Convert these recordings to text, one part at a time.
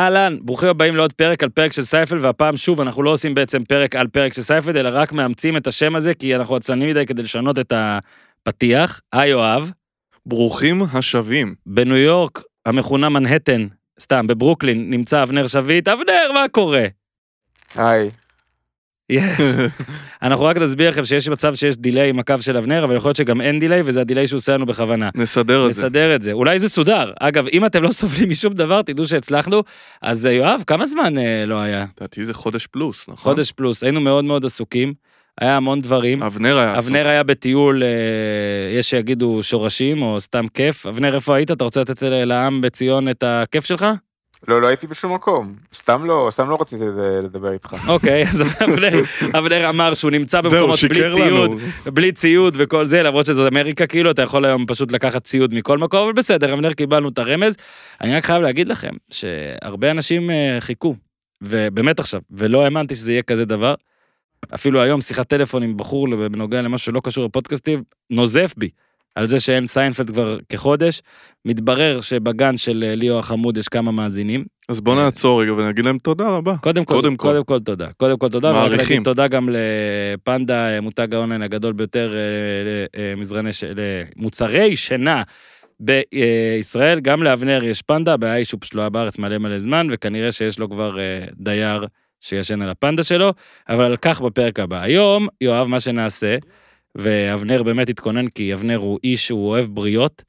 אהלן, ברוכים הבאים לעוד פרק על פרק של סיינפלד, והפעם שוב אנחנו לא עושים בעצם פרק על פרק של סיינפלד, אלא רק מאמצים את השם הזה, כי אנחנו עצלנים מדי כדי לשנות את הפתיח. היי יואב, ברוכים השבים. בניו יורק, המכונה מנהטן, סתם, בברוקלין, נמצא אבנר שביט. אבנר, מה קורה? היי. יש. אנחנו רק נסביר לכם שיש מצב שיש דיליי עם הקו של אבנר, אבל יכול להיות שגם אין דיליי, וזה הדיליי שהוא עושה לנו בכוונה. נסדר את זה. נסדר את זה. אולי זה סודר. אגב, אם אתם לא סובלים משום דבר, תדעו שהצלחנו. אז אה, יואב, כמה זמן אה, לא היה? לדעתי זה חודש פלוס, נכון? חודש פלוס. היינו מאוד מאוד עסוקים. היה המון דברים. אבנר היה עסוק. אבנר היה בטיול, אה, יש שיגידו שורשים או סתם כיף. אבנר, איפה היית? אתה רוצה לתת לעם בציון את הכיף שלך? לא, לא הייתי בשום מקום. סתם לא, סתם לא רציתי לדבר איתך. אוקיי, אז אבנר, אמר שהוא נמצא במקומות בלי ציוד. בלי ציוד וכל זה, למרות שזו אמריקה כאילו, אתה יכול היום פשוט לקחת ציוד מכל מקום, אבל בסדר, אבנר קיבלנו את הרמז. אני רק חייב להגיד לכם שהרבה אנשים אה, חיכו, ובאמת עכשיו, ולא האמנתי שזה יהיה כזה דבר. אפילו היום שיחת טלפון עם בחור בנוגע למשהו שלא קשור לפודקאסטים, נוזף בי על זה שאין סיינפלד כבר כחודש. מתברר שבגן של אה, ליאו החמוד יש כמה מאזינים. אז בוא נעצור רגע ונגיד להם תודה רבה. קודם כל, קודם כל. קודם כל תודה. קודם כל תודה, ורק מעריכים. להגיד תודה גם לפנדה, מותג האונליין הגדול ביותר אה, למזרני, למוצרי שינה בישראל. גם לאבנר יש פנדה, הבעיה היא שהוא פשוט לא היה בארץ מלא מלא זמן, וכנראה שיש לו כבר אה, דייר שישן על הפנדה שלו, אבל על כך בפרק הבא. היום, יואב, מה שנעשה, ואבנר באמת התכונן, כי אבנר הוא איש, הוא אוהב בריות,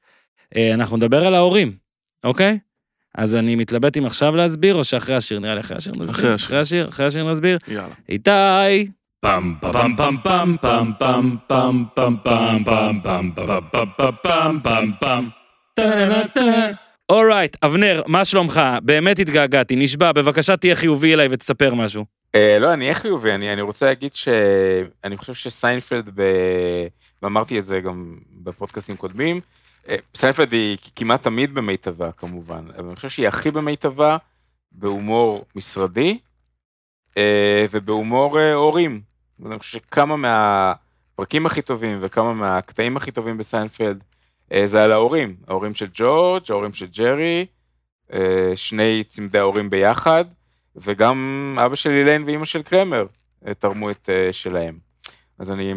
אה, אנחנו נדבר על ההורים, אוקיי? אז אני מתלבט אם עכשיו להסביר, או שאחרי השיר, נראה לי אחרי השיר נסביר. אחרי השיר. אחרי השיר, אחרי השיר נסביר. יאללה. איתי. פעם פעם פעם פעם פעם פעם פעם פעם פעם פעם פעם פעם פעם פעם פעם פעם פעם alright, אבנר, מה שלומך? באמת התגעגעתי, נשבע, בבקשה תהיה חיובי אליי ותספר משהו. אה, לא, אני אהיה חיובי, אני, רוצה להגיד שאני חושב שסיינפלד. ואמרתי את זה גם בפודקאסטים קודמים, אה, סיינפלד היא כמעט תמיד במיטבה כמובן, אבל אני חושב שהיא הכי במיטבה בהומור משרדי אה, ובהומור הורים. אני חושב שכמה מהפרקים הכי טובים וכמה מהקטעים הכי טובים בסיינפלד זה על ההורים, ההורים של ג'ורג', ההורים של ג'רי, אה, שני צמדי ההורים ביחד. וגם אבא של אילן ואימא של קרמר אה, תרמו את אה, שלהם. אז אני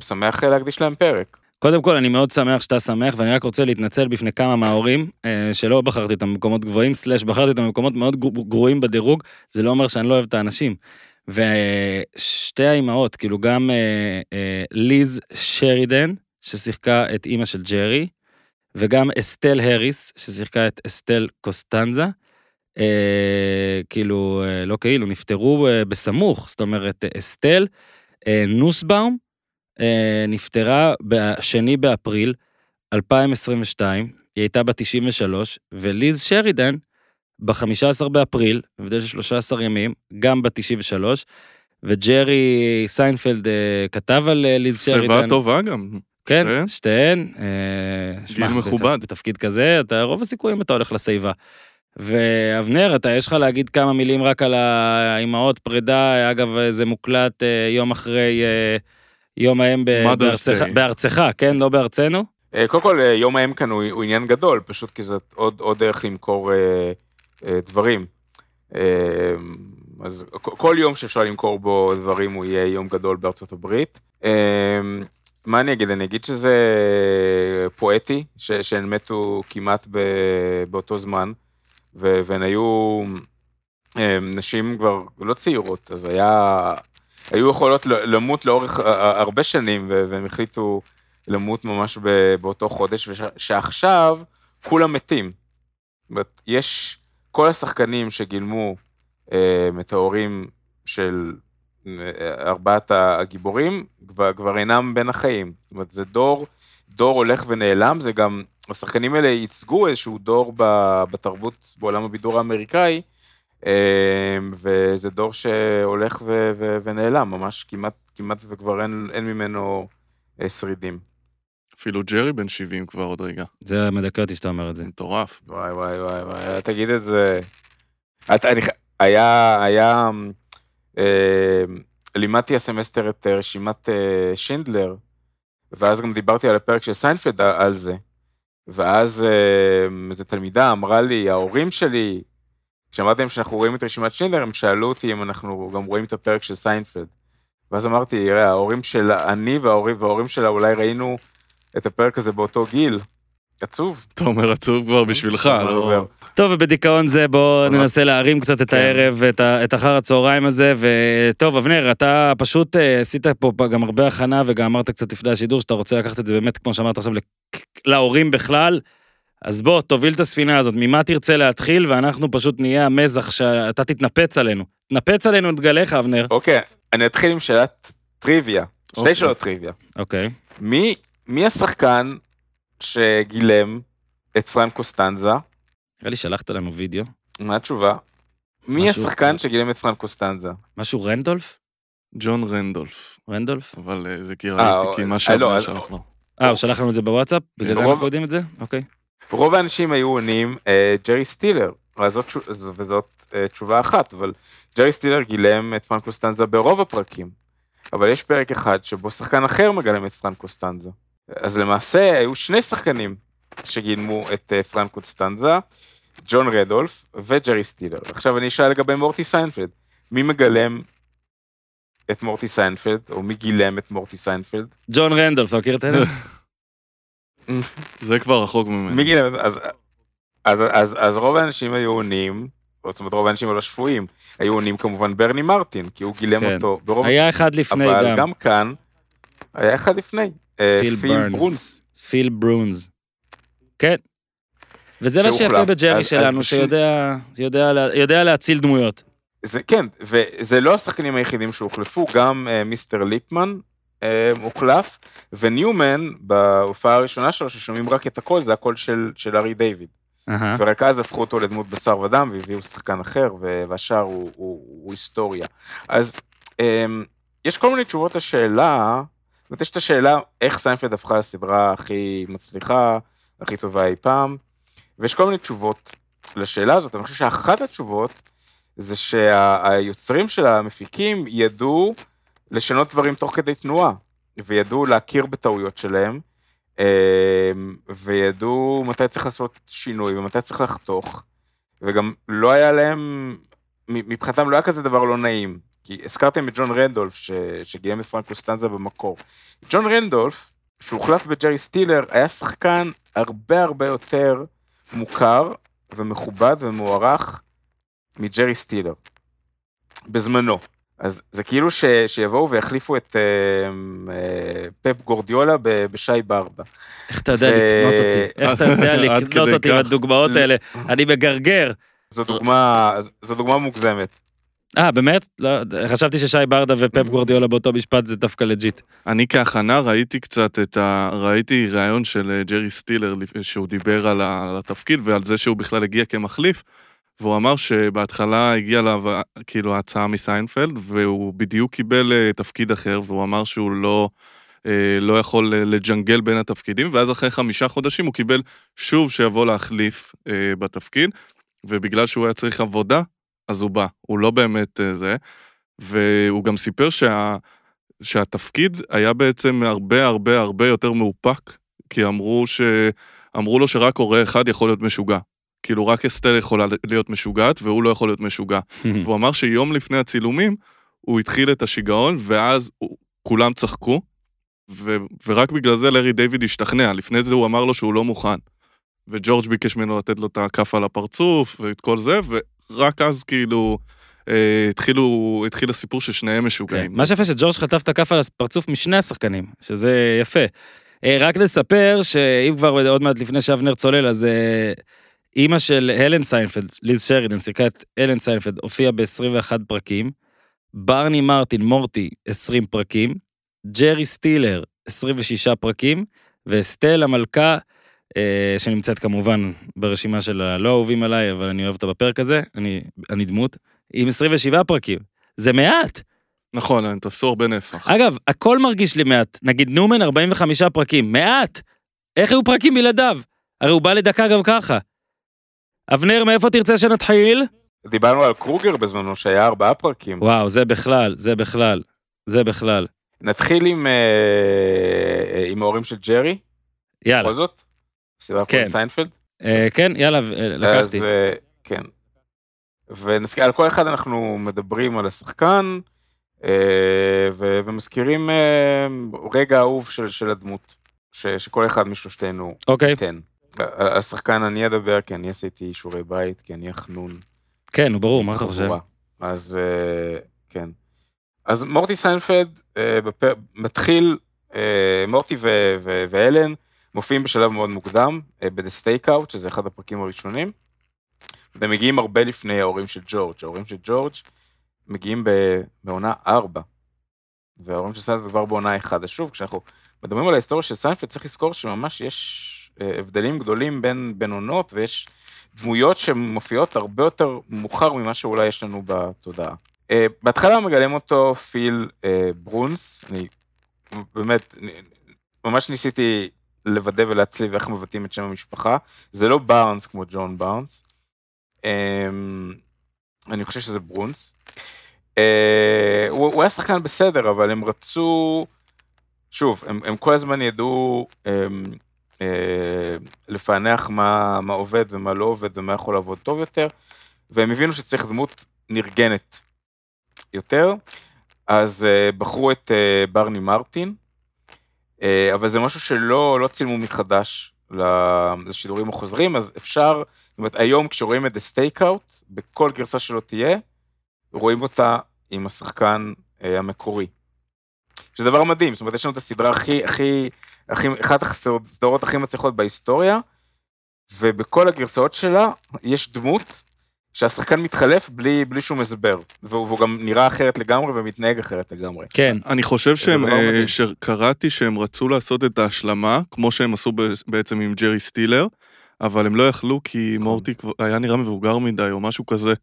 שמח אה, להקדיש להם פרק. קודם כל, אני מאוד שמח שאתה שמח, ואני רק רוצה להתנצל בפני כמה מההורים, אה, שלא בחרתי אותם במקומות גבוהים, סלאש בחרתי אותם במקומות מאוד גרו- גרועים בדירוג, זה לא אומר שאני לא אוהב את האנשים. ושתי האימהות, כאילו גם אה, אה, ליז שרידן, ששיחקה את אימא של ג'רי, וגם אסטל הריס, ששיחקה את אסטל קוסטנזה, אה, כאילו, אה, לא כאילו, נפטרו אה, בסמוך, זאת אומרת, אסטל אה, נוסבאום, אה, נפטרה בשני באפריל 2022, היא הייתה בת 93, וליז שרידן, ב-15 באפריל, הבדל של 13 ימים, גם בת 93, וג'רי סיינפלד אה, כתב על אה, ליז שרידן. שיבה טובה גם. כן, שתיהן? שתיהן. אה, שמע, גיל מכובד. בתפ- בתפקיד כזה, אתה, רוב הסיכויים אתה הולך לשיבה. ואבנר, אתה, יש לך להגיד כמה מילים רק על האימהות פרידה, אגב, זה מוקלט אה, יום אחרי אה, יום האם בארצך, כן? לא בארצנו? קודם כל, יום האם כאן הוא, הוא עניין גדול, פשוט כי זאת עוד, עוד דרך למכור אה, אה, דברים. אה, אז כל יום שאפשר למכור בו דברים הוא יהיה יום גדול בארצות הברית. אה, מה אני אגיד? אני אגיד שזה פואטי, ש, שהן מתו כמעט ב, באותו זמן, ו, והן היו אה, נשים כבר לא צעירות, אז היה, היו יכולות למות לאורך ה- ה- הרבה שנים, והם החליטו למות ממש באותו חודש, ושעכשיו כולם מתים. יש כל השחקנים שגילמו אה, את ההורים של אה, ארבעת הגיבורים, כבר, כבר אינם בין החיים. זאת אומרת, זה דור, דור הולך ונעלם, זה גם, השחקנים האלה ייצגו איזשהו דור ב- בתרבות, בעולם הבידור האמריקאי, אה, וזה דור שהולך ו- ו- ונעלם, ממש כמעט, כמעט וכבר אין, אין ממנו אה, שרידן. אפילו ג'רי בן 70 כבר עוד רגע. זה מדכא אותי שאתה אומר את זה. מטורף. וואי וואי וואי וואי, תגיד את זה. את, אני, היה, היה, לימדתי הסמסטר את אה, רשימת אה, שינדלר, ואז גם דיברתי על הפרק של סיינפלד על זה. ואז אה, איזו תלמידה אמרה לי, ההורים שלי, כשאמרתם שאנחנו רואים את רשימת שינדלר, הם שאלו אותי אם אנחנו גם רואים את הפרק של סיינפלד. ואז אמרתי, ראה, ההורים של אני וההורים וההורים שלה אולי ראינו את הפרק הזה באותו גיל. עצוב. אתה אומר עצוב כבר בשבילך, לא... טוב, ובדיכאון זה בואו. ננסה להרים קצת את כן. הערב, את אחר הצהריים הזה, וטוב, אבנר, אתה פשוט אה, עשית פה גם הרבה הכנה, וגם אמרת קצת לפני השידור שאתה רוצה לקחת את זה באמת, כמו שאמרת עכשיו, להורים בכלל. אז בוא, תוביל את הספינה הזאת, ממה תרצה להתחיל, ואנחנו פשוט נהיה המזח שאתה תתנפץ עלינו. תנפץ עלינו את גליך, אבנר. אוקיי, אני אתחיל עם שאלת טריוויה. שתי אוקיי. שאלות טריוויה. אוקיי. מי, מי השחקן שגילם את פרנק קוסטנזה? נראה לי שלחת לנו וידאו. מה התשובה? מי משהו- השחקן שגילם את פרנק קוסטנזה? משהו רנדולף? ג'ון רנדולף. רנדולף? אבל אה, זה כי אה, ראיתי, כי מה אה, שאבנר לא, שלח לו. אה, הוא שלח לנו את זה בוואטסאפ? בגלל זה אנחנו יודעים את זה? אוקיי. רוב האנשים היו עונים אה, ג'רי סטילר, וזאת אה, תשובה אחת, אבל ג'רי סטילר גילם את פרנק קוסטנזה ברוב הפרקים. אבל יש פרק אחד שבו שחקן אחר מגלם את פרנק קוסטנזה. אז למעשה היו שני שחקנים שגילמו את אה, פרנק קוסטנזה, ג'ון רנדולף וג'רי סטילר. עכשיו אני אשאל לגבי מורטי סיינפלד, מי מגלם את מורטי סיינפלד, או מי גילם את מורטי סיינפלד? ג'ון רנדולף, אתה מכיר את אלה? זה כבר רחוק ממנו. מי גילם? אז, אז, אז, אז רוב האנשים היו עונים, זאת אומרת רוב האנשים הלא שפויים, היו עונים כמובן ברני מרטין, כי הוא גילם כן. אותו ברוב... היה אחד לפני אבל גם, גם כאן, היה אחד לפני. אה, פיל. ברונס. פיל ברונס. כן. וזה מה. שיפה בג'רי אז- אז שלנו, פשוט- שיודע יודע יודע להציל דמויות. זה כן, וזה לא השחקנים היחידים שהוחלפו, גם אה, מיסטר ליפמן אה, הוחלף, וניומן בהופעה הראשונה שלו, ששומעים רק את הקול, זה הקול של, של לארי דיוויד. אהה. ורק אז הפכו אותו לדמות בשר ודם והביאו שחקן אחר והשאר הוא, הוא, הוא היסטוריה. אז אמ, יש כל מיני תשובות לשאלה, זאת אומרת יש את השאלה איך סיינפלד הפכה לסדרה הכי מצליחה, הכי טובה אי פעם, ויש כל מיני תשובות לשאלה הזאת, אני חושב שאחת התשובות זה שהיוצרים של המפיקים ידעו לשנות דברים תוך כדי תנועה, וידעו להכיר בטעויות שלהם, אמ, וידעו מתי צריך לעשות שינוי ומתי צריך לחתוך, וגם לא היה להם, מבחינתם לא היה כזה דבר לא נעים, כי הזכרתם את ג'ון רנדולף ש- שגילם את פרנק קוסטנזה במקור. ג'ון רנדולף, שהוחלף בג'רי סטילר, היה שחקן הרבה הרבה יותר מוכר ומכובד ומוערך מג'רי סטילר, בזמנו. אז זה כאילו ש, שיבואו ויחליפו את אה, אה, פפ גווארדיולה ב- בשי ברדה. איך אתה יודע ו- לקנות אותי? איך אתה יודע לקנות אותי כך. בדוגמאות האלה? אני מגרגר. זו דוגמה, זו דוגמה מוגזמת. אה, באמת? לא, חשבתי ששי ברדה ופפ גווארדיולה באותו משפט זה דווקא legit. אני כהכנה ראיתי קצת את ה... ראיתי ראיון של אה, ג'רי סטילר לפ- שהוא דיבר על התפקיד ועל זה שהוא בכלל הגיע כמחליף, והוא אמר שבהתחלה הגיעה אליו אה, כאילו ההצעה מסיינפלד, והוא בדיוק קיבל אה, תפקיד אחר, והוא אמר שהוא לא, אה, לא יכול אה, לג'נגל בין התפקידים, ואז אחרי חמישה חודשים הוא קיבל שוב שיבוא להחליף אה, בתפקיד, ובגלל שהוא היה צריך עבודה, אז הוא בא, הוא לא באמת אה, זה, והוא גם סיפר שה... שהתפקיד היה בעצם הרבה הרבה הרבה יותר מאופק, כי אמרו, ש... אמרו לו שרק הורה אחד יכול להיות משוגע. כאילו רק אסתר יכולה להיות משוגעת והוא לא יכול להיות משוגע. והוא אמר שיום לפני הצילומים הוא התחיל את השיגעון ואז הוא... כולם צחקו, ו... ורק בגלל זה לארי דיוויד השתכנע, לפני זה הוא אמר לו שהוא לא מוכן. וג'ורג' ביקש ממנו לתת לו את הכף על הפרצוף ואת כל זה, ורק אז כאילו אה, התחילו, התחיל הסיפור ששניהם כן. משוגעים. מה שיפה שג'ורג' חטף את הכף על הפרצוף משני השחקנים, שזה יפה. אה, רק נספר שאם כבר עוד מעט לפני שאבנר צולל, אז אה, אימא של הלן סיינפלד, ליז שרידן, שיחקה את הלן סיינפלד, הופיעה ב-21 פרקים, ברני מרטין, מורטי, 20 פרקים, ג'רי סטילר, 26 פרקים, ואסטל המלכה, שנמצאת כמובן ברשימה של הלא אהובים עליי, אבל אני אוהב אותה בפרק הזה, אני, אני דמות, עם 27 פרקים. זה מעט. נכון, הם תפסו הרבה נפח. אגב, הכל מרגיש לי מעט. נגיד ניומן 45 פרקים, מעט. איך היו פרקים בלעדיו? הרי הוא בא לדקה גם ככה. אבנר, מאיפה תרצה שנתחיל? דיברנו על קרוגר בזמנו שהיה ארבעה פרקים. וואו, זה בכלל, זה בכלל, זה בכלל. נתחיל עם, אה, עם ההורים של ג'רי, יאללה. בכל זאת? סדרה כן. סיינפלד? אה, כן, יאללה, אה, לקחתי. אז אה, כן. ועל כל אחד אנחנו מדברים על השחקן, ו- ומזכירים רגע אהוב של, של הדמות, ש- שכל אחד משלושתנו אוקיי. ייתן. על השחקן אני אדבר, כי אני עשיתי שיעורי בית, כי אני החנון. כן, ברור, מה אתה חושב? אז כן. אז מורטי סיינפלד מתחיל, מורטי ו- ו- והלן מופיעים בשלב מאוד מוקדם, אה, ב-The Stakeout, שזה אחד הפרקים הראשונים. והם מגיעים הרבה לפני ההורים של ג'ורג'. ההורים של ג'ורג' מגיעים בעונה 4, וההורים של סיינפלד כבר בעונה 1. אז שוב, כשאנחנו מדברים על ההיסטוריה של סיינפלד, צריך לזכור שממש יש אה, הבדלים גדולים בין, בין עונות, ויש דמויות שמופיעות הרבה יותר מאוחר ממה שאולי יש לנו בתודעה. Uh, בהתחלה מגלם אותו פיל ברונס, אני באמת, ממש ניסיתי לוודא ולהצליב איך מבטאים את שם המשפחה, זה לא בארנס כמו ג'ון בארנס, um, אני חושב שזה ברונס. Uh, הוא, הוא היה שחקן בסדר, אבל הם רצו, שוב, הם, הם כל הזמן ידעו um, uh, לפענח מה, מה עובד ומה לא עובד ומה יכול לעבוד טוב יותר, והם הבינו שצריך דמות נרגנת יותר, אז uh, בחרו את uh, ברני מרטין, אבל זה משהו שלא לא צילמו מחדש לשידורים החוזרים, אז אפשר, זאת אומרת, היום כשרואים את The Stakeout, בכל גרסה שלא תהיה, רואים אותה עם השחקן uh, המקורי. שזה דבר מדהים, זאת אומרת, יש לנו את הסדרה הכי, הכי, הכי, אחת הסדרות הכי מצליחות בהיסטוריה, ובכל הגרסאות שלה יש דמות שהשחקן מתחלף בלי, בלי שום הסבר, והוא, והוא גם נראה אחרת לגמרי ומתנהג אחרת לגמרי. כן, אני חושב שהם, אה. שקראתי שהם רצו לעשות את ההשלמה, כמו שהם עשו ב- בעצם עם ג'רי סטילר, אבל הם לא יכלו כי נכון. מורטי כבר היה נראה מבוגר מדי או משהו כזה.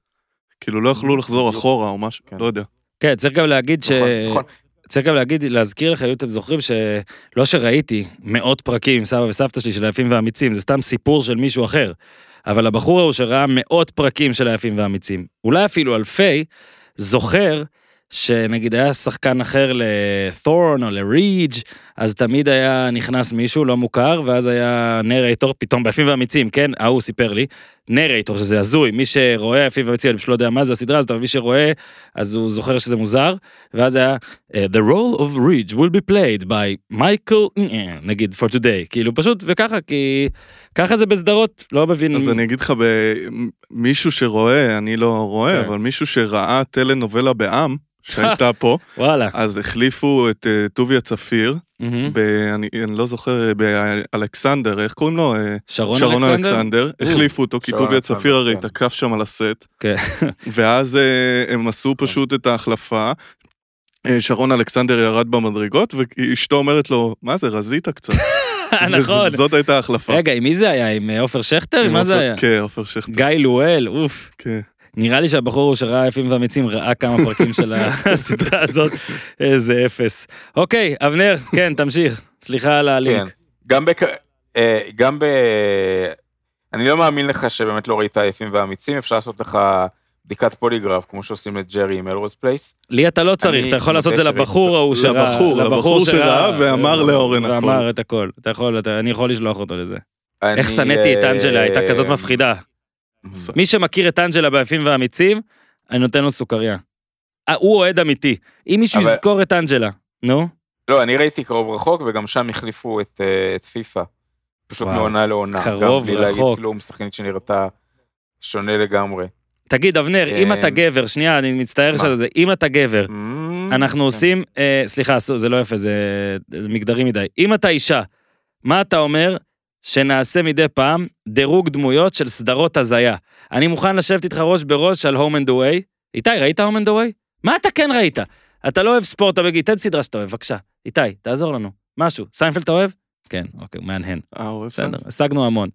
כאילו לא יכלו לחזור בדיוק. אחורה או משהו, כן. לא יודע. כן, צריך גם להגיד ש... נכון, נכון. צריך גם להגיד, להזכיר לך, אם אתם זוכרים, שלא שראיתי מאות פרקים עם סבא וסבתא שלי של היפים והאמיצים, זה סתם סיפור של מישהו אחר. אבל הבחור ההוא שראה מאות פרקים של היפים והאמיצים, אולי אפילו אלפי, זוכר שנגיד היה שחקן אחר לתורן או לריג', אז תמיד היה נכנס מישהו לא מוכר, ואז היה נרייטור, פתאום ביפים והאמיצים, כן? ההוא סיפר לי, נרייטור, שזה הזוי, מי שרואה יפים והאמיצים, אני פשוט לא יודע מה זה הסדרה הזאת, אבל מי שרואה, אז הוא זוכר שזה מוזר, ואז היה, uh, The role of Ridge will be played by Michael, נגיד, for today, כאילו פשוט, וככה, כי ככה זה בסדרות, לא מבין. אז אני אגיד לך, מישהו שרואה, אני לא רואה, כן. אבל מישהו שראה טלנובלה בעם, שהייתה פה, וואלה. אז החליפו את אה, טוביה צפיר, מהמם. ב- אני אני לא זוכר, באלכסנדר, איך קוראים לו? אה, שרון שרון אלכסנדר? אלכסנדר, החליפו אותו כי טוביה צפיר הרי כן. תקף שם על הסט, כן. ואז אה, הם עשו פשוט את ההחלפה. אה, שרון אלכסנדר ירד במדרגות, ואשתו אומרת לו, מה זה, רזית קצת. נכון. וזאת הייתה ההחלפה. רגע, עם מי זה היה? עם עופר שכטר? עם מה זה היה? כן, עופר שכטר. גיא לואל, אוף. כן. נראה לי שהבחור הוא שראה יפים ואמיצים ראה כמה פרקים של הסדרה הזאת, איזה אפס. אוקיי, אבנר, כן, תמשיך. סליחה על כן. הלינק. גם בק... אה, גם ב... אני לא מאמין לך שבאמת לא ראית יפים ואמיצים, אפשר לעשות לך בדיקת פוליגרף, כמו שעושים לג'רי עם Melrose Place. לי אתה לא צריך, אתה יכול לעשות את זה לבחור ההוא שראה. לבחור, לבחור שראה ואמר לאורן הכל. ואמר את הכל. אתה יכול, אתה- אני יכול לשלוח אותו לזה. אני, איך שנאתי את אה, אנג'לה, הייתה כזאת מפחידה. מי שמכיר את אנג'לה ביפים והאמיצים, אני נותן לו סוכריה. אה, הוא אוהד אמיתי. אם מישהו יזכור את אנג'לה, נו. לא, אני ראיתי קרוב רחוק, וגם שם החליפו את, אה, את פיפא. פשוט מעונה לעונה. קרוב גם בלי להגיד רחוק. כלום, שחקנית שנראתה שונה לגמרי. תגיד, אבנר, אם כן. אתה גבר, שנייה, אני מצטער מה? שזה, אם אתה גבר, אממ, אנחנו כן. עושים, אה, סליחה, זה לא יפה, זה זה מגדרי מדי. אם אתה אישה, מה אתה אומר שנעשה מדי פעם דירוג דמויות של סדרות הזיה? אני מוכן לשבת איתך ראש בראש על Home and Away. איתי, ראית Home and Away? מה אתה כן ראית? אתה לא אוהב ספורט, אבל תן סדרה שאתה אוהב, בבקשה. איתי, תעזור לנו. משהו. סיינפלד אתה אוהב? כן, אוקיי, מהנהן. אה, אוהב בסדר, השגנו המון.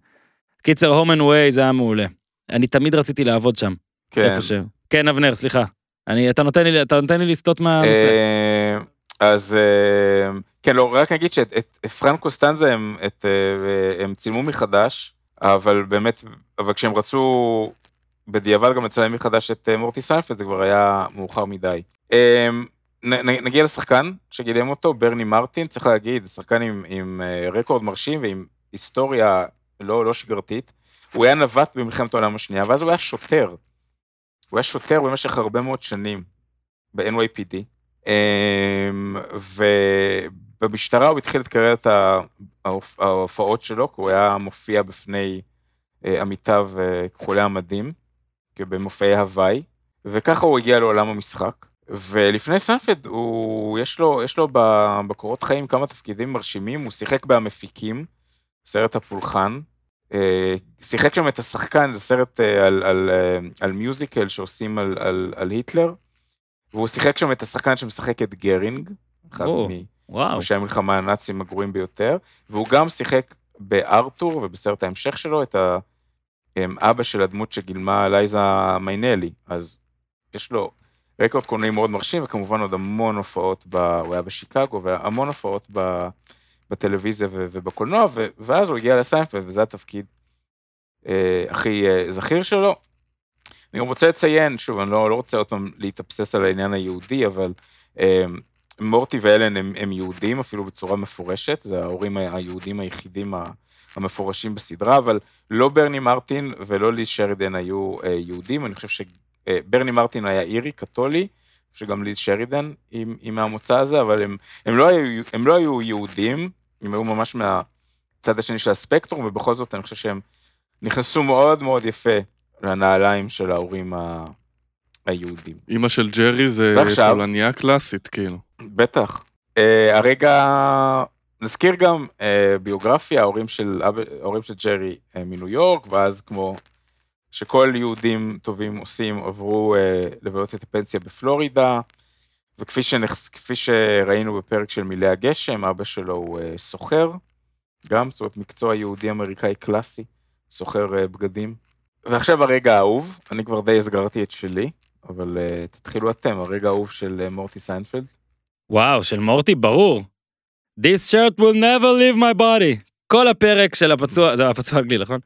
קיצר, Home and Away זה היה מעולה. אני תמיד רציתי לעבוד שם, כן. איפשהו. כן, אבנר, סליחה. אני, אתה נותן לי, אתה נותן לי לסטות מהנושא. אה, אז אה, כן, לא, רק נגיד שאת את- את פרנק קוסטנזה הם, את, אה, הם צילמו מחדש, אבל באמת, אבל כשהם רצו בדיעבד גם לצלם מחדש את אה, מורטי סיינפלד, זה כבר היה מאוחר מדי. אה, נ- נגיע לשחקן שגילם אותו, ברני מרטין, צריך להגיד, שחקן עם, עם אה, רקורד מרשים ועם היסטוריה לא, לא שגרתית. הוא היה נווט במלחמת העולם השנייה, ואז הוא היה שוטר. הוא היה שוטר במשך הרבה מאוד שנים ב-NYPD, אמ, ובמשטרה הוא התחיל את קריירת ההופעות שלו, כי הוא היה מופיע בפני אה, עמיתיו אה, כחולי המדים, במופעי הוואי, וככה הוא הגיע לעולם המשחק. ולפני סנפד, הוא, יש לו, יש לו בקורות חיים כמה תפקידים מרשימים, הוא שיחק בהמפיקים, סרט הפולחן, אה, שיחק שם את השחקן, זה סרט על, על, על מיוזיקל שעושים על, על, על היטלר, והוא שיחק שם את השחקן שמשחק את גרינג, אחד מראשי המלחמה הנאצים הגרועים ביותר, והוא גם שיחק בארתור ובסרט ההמשך שלו את האבא של הדמות שגילמה לייזה מיינלי, אז יש לו רקורד קולנועי מאוד מרשים, וכמובן עוד המון הופעות, ב... הוא היה בשיקגו, והמון הופעות ב... בטלוויזיה ו... ובקולנוע, ו... ואז הוא הגיע לסיינפלד, וזה התפקיד אה, הכי אה, זכיר שלו. אני גם רוצה לציין, שוב, אני לא, לא רוצה עוד פעם להתאבסס על העניין היהודי, אבל אה, מורטי ואלן הם, הם יהודים אפילו בצורה מפורשת, זה ההורים היהודים היחידים המפורשים בסדרה, אבל לא ברני מרטין ולא ליז שרידן היו אה, יהודים, אני חושב שברני מרטין היה אירי, קתולי, שגם ליז שרידן היא, היא מהמוצא הזה, אבל הם, הם, לא היו, הם לא היו יהודים, הם היו ממש מהצד השני של הספקטרום, ובכל זאת אני חושב שהם נכנסו מאוד מאוד יפה לנעליים של ההורים ה... היהודים. אימא של ג'רי זה פולניה קלאסית, כאילו. בטח. Uh, הרגע, נזכיר גם אה, ביוגרפיה, ההורים של, ההורים של ג'רי אה, מניו יורק, ואז כמו שכל יהודים טובים עושים, עברו אה, לבלות את הפנסיה בפלורידה, וכפי שנכס, שראינו בפרק של מעילי הגשם, אבא שלו הוא אה, סוחר, גם, זאת אומרת מקצוע יהודי אמריקאי קלאסי, סוחר אה, בגדים. ועכשיו הרגע האהוב, אני כבר די הסגרתי את שלי, אבל אה, תתחילו אתם, הרגע האהוב של אה, מורטי סיינפלד. וואו, של מורטי, ברור. This shirt will never leave my body. כל הפרק של הפצוע, זה הפצוע אנגלי, נכון?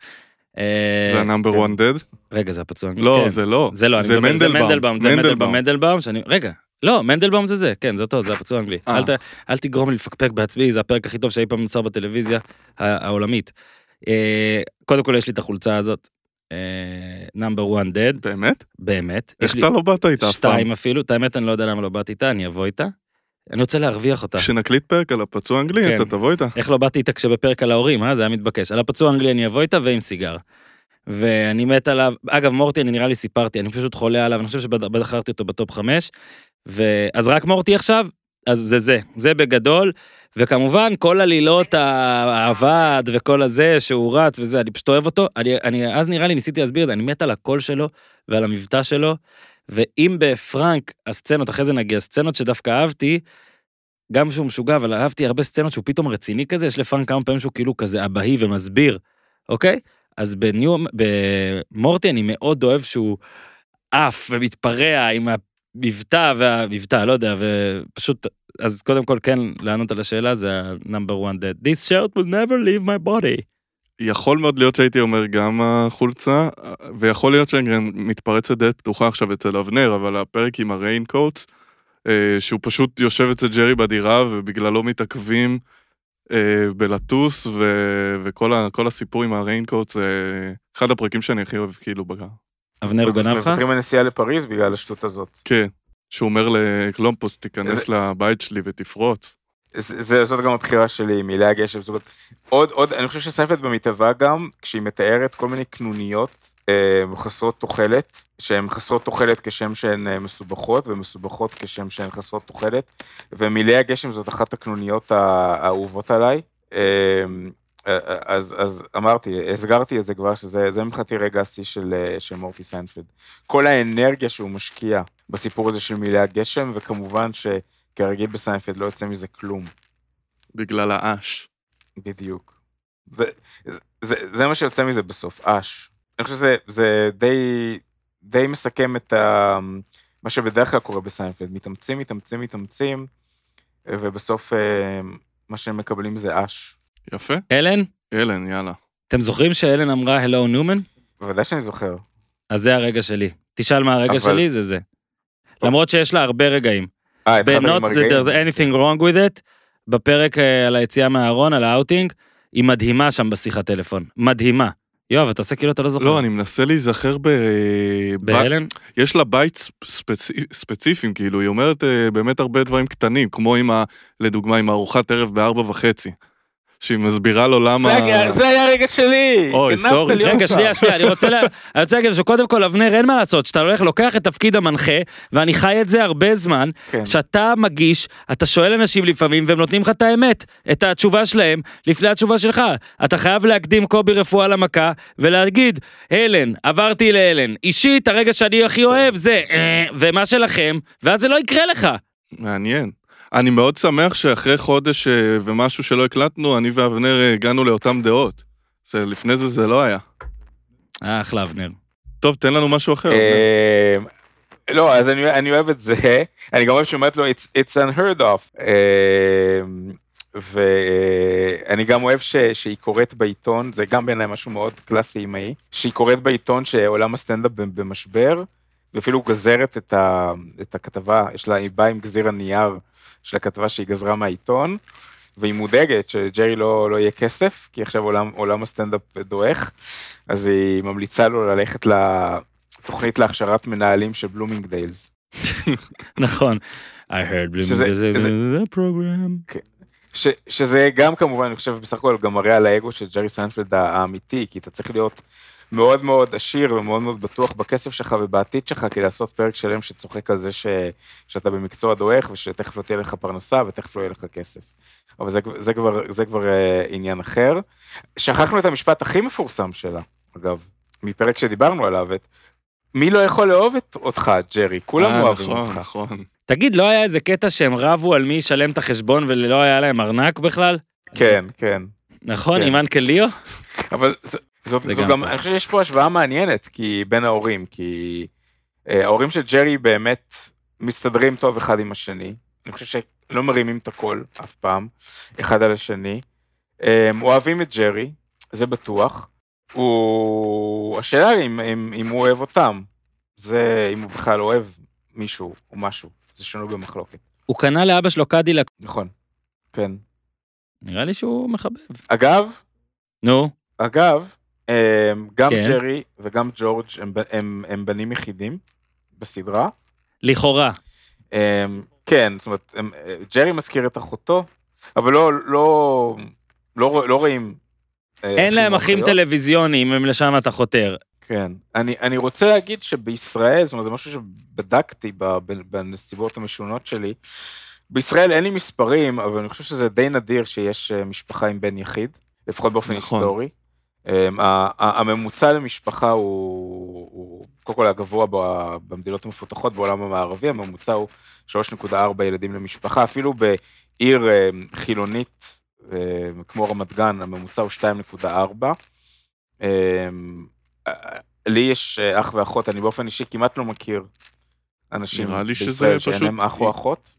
זה ה number 1 dad? רגע, זה הפצוע אנגלי, לא, כן. זה לא. זה לא, זה מנדלבאום. זה מנדלבאום, מנדלבאום, שאני, רגע, לא, מנדלבאום זה זה, כן, זה אותו, זה הפצוע האנגלי. אה. אל, ת, אל תגרום לי לפקפק בעצמי, זה הפרק הכי טוב שאי פעם נוצר בטלוויזיה העולמית. אה, קודם כל יש לי את החולצה הזאת, number 1 dad, באמת? באמת. איך אתה לא באת איתה אף פעם? שתיים אפילו, את האמת אני לא יודע למה לא באתי איתה, אני אבוא איתה. אני רוצה להרוויח אותה. כשנקליט פרק על הפצוע האנגלי, כן. אתה תבוא איתה. איך לא באתי איתה כשבפרק על ההורים, אה? זה היה מתבקש. על הפצוע האנגלי אני אבוא איתה ועם סיגר. ואני מת עליו, אגב מורטי אני נראה לי סיפרתי, אני פשוט חולה עליו, אני חושב שבחרתי אותו בטופ חמש. ואז רק מורטי עכשיו, אז זה זה, זה בגדול. וכמובן כל עלילות האבד וכל הזה שהוא רץ וזה, אני פשוט אוהב אותו. אני, אני אז נראה לי ניסיתי להסביר את זה, אני מת על הקול שלו ועל המבטא שלו. ואם בפרנק הסצנות, אחרי זה נגיע, סצנות שדווקא אהבתי, גם שהוא משוגע, אבל אהבתי הרבה סצנות שהוא פתאום רציני כזה, יש לפרנק כמה פעמים שהוא כאילו כזה אבהי ומסביר, אוקיי? אז בניו, במורטי אני מאוד אוהב שהוא עף ומתפרע עם המבטא והמבטא, לא יודע, ופשוט, אז קודם כל כן, לענות על השאלה זה ה-number one dead. This shirt will never leave my body. יכול מאוד להיות שהייתי אומר גם החולצה, ויכול להיות שגם מתפרצת דלת פתוחה עכשיו אצל אבנר, אבל הפרק עם ה Raincoats, אה, שהוא פשוט יושב אצל ג'רי בדירה ובגללו מתעכבים אה, בלטוס, ו- וכל ה- הסיפור עם ה Raincoats זה אחד הפרקים שאני הכי אוהב כאילו בגר. אבנר הוא גנב לך? מוותרים על נסיעה לפריז בגלל השטות הזאת. כן, שהוא אומר לקלומפוס, תיכנס לבית שלי ותפרוץ. זה, זה- זאת גם הבחירה שלי, מעילי הגשם. זאת עוד, עוד, אני חושב שסיינפלד במיטבה גם, כשהיא מתארת כל מיני קנוניות אה, חסרות תוחלת, שהן חסרות תוחלת כשם שהן אה, מסובכות, ומסובכות כשם שהן חסרות תוחלת, ומעילי הגשם זאת אחת הקנוניות האהובות עליי. אה, אז, אז אמרתי, הסגרתי את זה כבר, שזה זה מבחינתי רגע השיא של, אה, של מורטי סיינפלד. כל האנרגיה שהוא משקיע בסיפור הזה של מעילי הגשם, וכמובן ש... כרגיל בסיינפלד לא יוצא מזה כלום, בגלל האש. בדיוק. זה, זה, זה, זה מה שיוצא מזה בסוף, אש. אני חושב שזה זה די, די מסכם את ה, מה שבדרך כלל קורה בסיינפלד, מתאמצים, מתאמצים, מתאמצים, ובסוף אה, מה שהם מקבלים זה אש. יפה. הלן? הלן, יאללה. אתם זוכרים שהלן אמרה Hello Newman? בוודאי שאני זוכר. אז זה הרגע שלי. תשאל מה הרגע אבל- שלי, זה זה. למרות שיש לה הרבה רגעים. אה, התחלת עם ב-Not that there's anything wrong with it, בפרק אה, על היציאה מהארון, על האוטינג, היא מדהימה שם בשיחת טלפון. מדהימה. יואב, אתה עושה כאילו אתה לא זוכר. לא, אני מנסה להיזכר ב... ב- בהלן? יש לה בית ספצ... ספציפיים, כאילו, היא אומרת אה, באמת הרבה דברים קטנים, כמו עם ה... לדוגמה, עם ארוחת ערב בארבע וחצי. שהיא מסבירה לו למה... זה היה- זה היה הרגע שלי! אוי, סורי. רגע. שנייה, שנייה, אני רוצה לה- אני רוצה להגיד שקודם כל, אבנר, אין מה לעשות, שאתה הולך, לוקח את תפקיד המנחה, ואני חי את זה הרבה זמן, כן. שאתה מגיש, אתה שואל אנשים לפעמים, והם נותנים לך את האמת, את התשובה שלהם, לפני התשובה שלך. אתה חייב להקדים קובי רפואה למכה, ולהגיד, הלן, עברתי להלן. אישית, הרגע שאני הכי אוהב זה, אה, ומה שלכם, ואז זה לא יקרה לך. מעניין. אני מאוד שמח שאחרי חודש אה, ומשהו שלא הקלטנו, אני ואבנר אה, הגענו לאותן דעות. זה, לפני זה זה לא היה. אה, אחלה, אבנר. טוב, תן לנו משהו אחר. אה, לא, אז אני, אני אוהב את זה, אני גם אוהב שאומרת לו, it's, it's unheard of. ואני גם אוהב ש, שהיא קוראת בעיתון, זה גם בעיניי משהו מאוד קלאסי אמאי, שהיא קוראת בעיתון שעולם הסטנדאפ במשבר, ואפילו גזרת את, ה, את הכתבה, יש לה, היא באה עם גזיר הנייר של הכתבה שהיא גזרה מהעיתון, והיא מודאגת שג'רי לא, לא יהיה כסף, כי עכשיו עולם, עולם הסטנדאפ דועך, אז היא ממליצה לו ללכת לתוכנית להכשרת מנהלים של בלומינגדיילס. נכון. I heard זה זה- program. ש, שזה גם כמובן, אני חושב בסך הכל גם מראה על האגו של ג'רי סיינפלד האמיתי, כי אתה צריך להיות מאוד מאוד עשיר ומאוד מאוד בטוח בכסף שלך ובעתיד שלך, כדי לעשות פרק שלם שצוחק על זה ש, שאתה במקצוע דועך ושתכף לא תהיה לך פרנסה ותכף לא יהיה לך כסף. אבל זה, זה כבר, זה כבר אה, עניין אחר. שכחנו את המשפט הכי מפורסם שלה, אגב, מפרק שדיברנו עליו, את מי לא יכול לאהוב את, אותך, ג'רי? כולם אה, אוהבים נכון, אותך. נכון. תגיד, לא היה איזה קטע שהם רבו על מי ישלם את החשבון ולא היה להם ארנק בכלל? כן, כן. נכון, כן. עם אנקל ליאו? אבל ז- זאת, זו גם. אני חושב שיש פה השוואה מעניינת, כי בין ההורים, כי אה, ההורים של ג'רי באמת מסתדרים טוב אחד עם השני. אני חושב שלא מרימים את הכל אף פעם, אחד על השני. אה, אוהבים את ג'רי, זה בטוח. הוא... השאלה היא אם, אם, אם הוא אוהב אותם. זה אם הוא בכלל אוהב מישהו או משהו. זה שנוי במחלוקת. הוא קנה לאבא שלו קדילק. נכון. כן. נראה לי שהוא מחבב. אגב, נו, אגב, גם כן. ג'רי וגם ג'ורג' הם, הם, הם בנים יחידים בסדרה. לכאורה. אמ, כן, זאת אומרת, הם, אה, ג'רי מזכיר את אחותו, אבל לא, לא, לא, לא רואים... אה, אין להם אחים. טלוויזיוניים, אם לשם אתה חותר. כן. אני, אני רוצה להגיד שבישראל, זאת אומרת, זה משהו שבדקתי בנסיבות המשונות שלי. בישראל אין לי מספרים, אבל אני חושב שזה די נדיר שיש אה, משפחה עם בן יחיד, לפחות באופן נכון. היסטורי. Um, הממוצע למשפחה הוא, הוא קודם כל הגבוה במדינות המפותחות בעולם המערבי, הממוצע הוא 3.4 ילדים למשפחה, אפילו בעיר um, חילונית um, כמו רמת גן, הממוצע הוא 2.4. Um, לי יש אה, אח ואחות, אני באופן אישי כמעט לא מכיר אנשים בישראל שאין להם אח או אחות.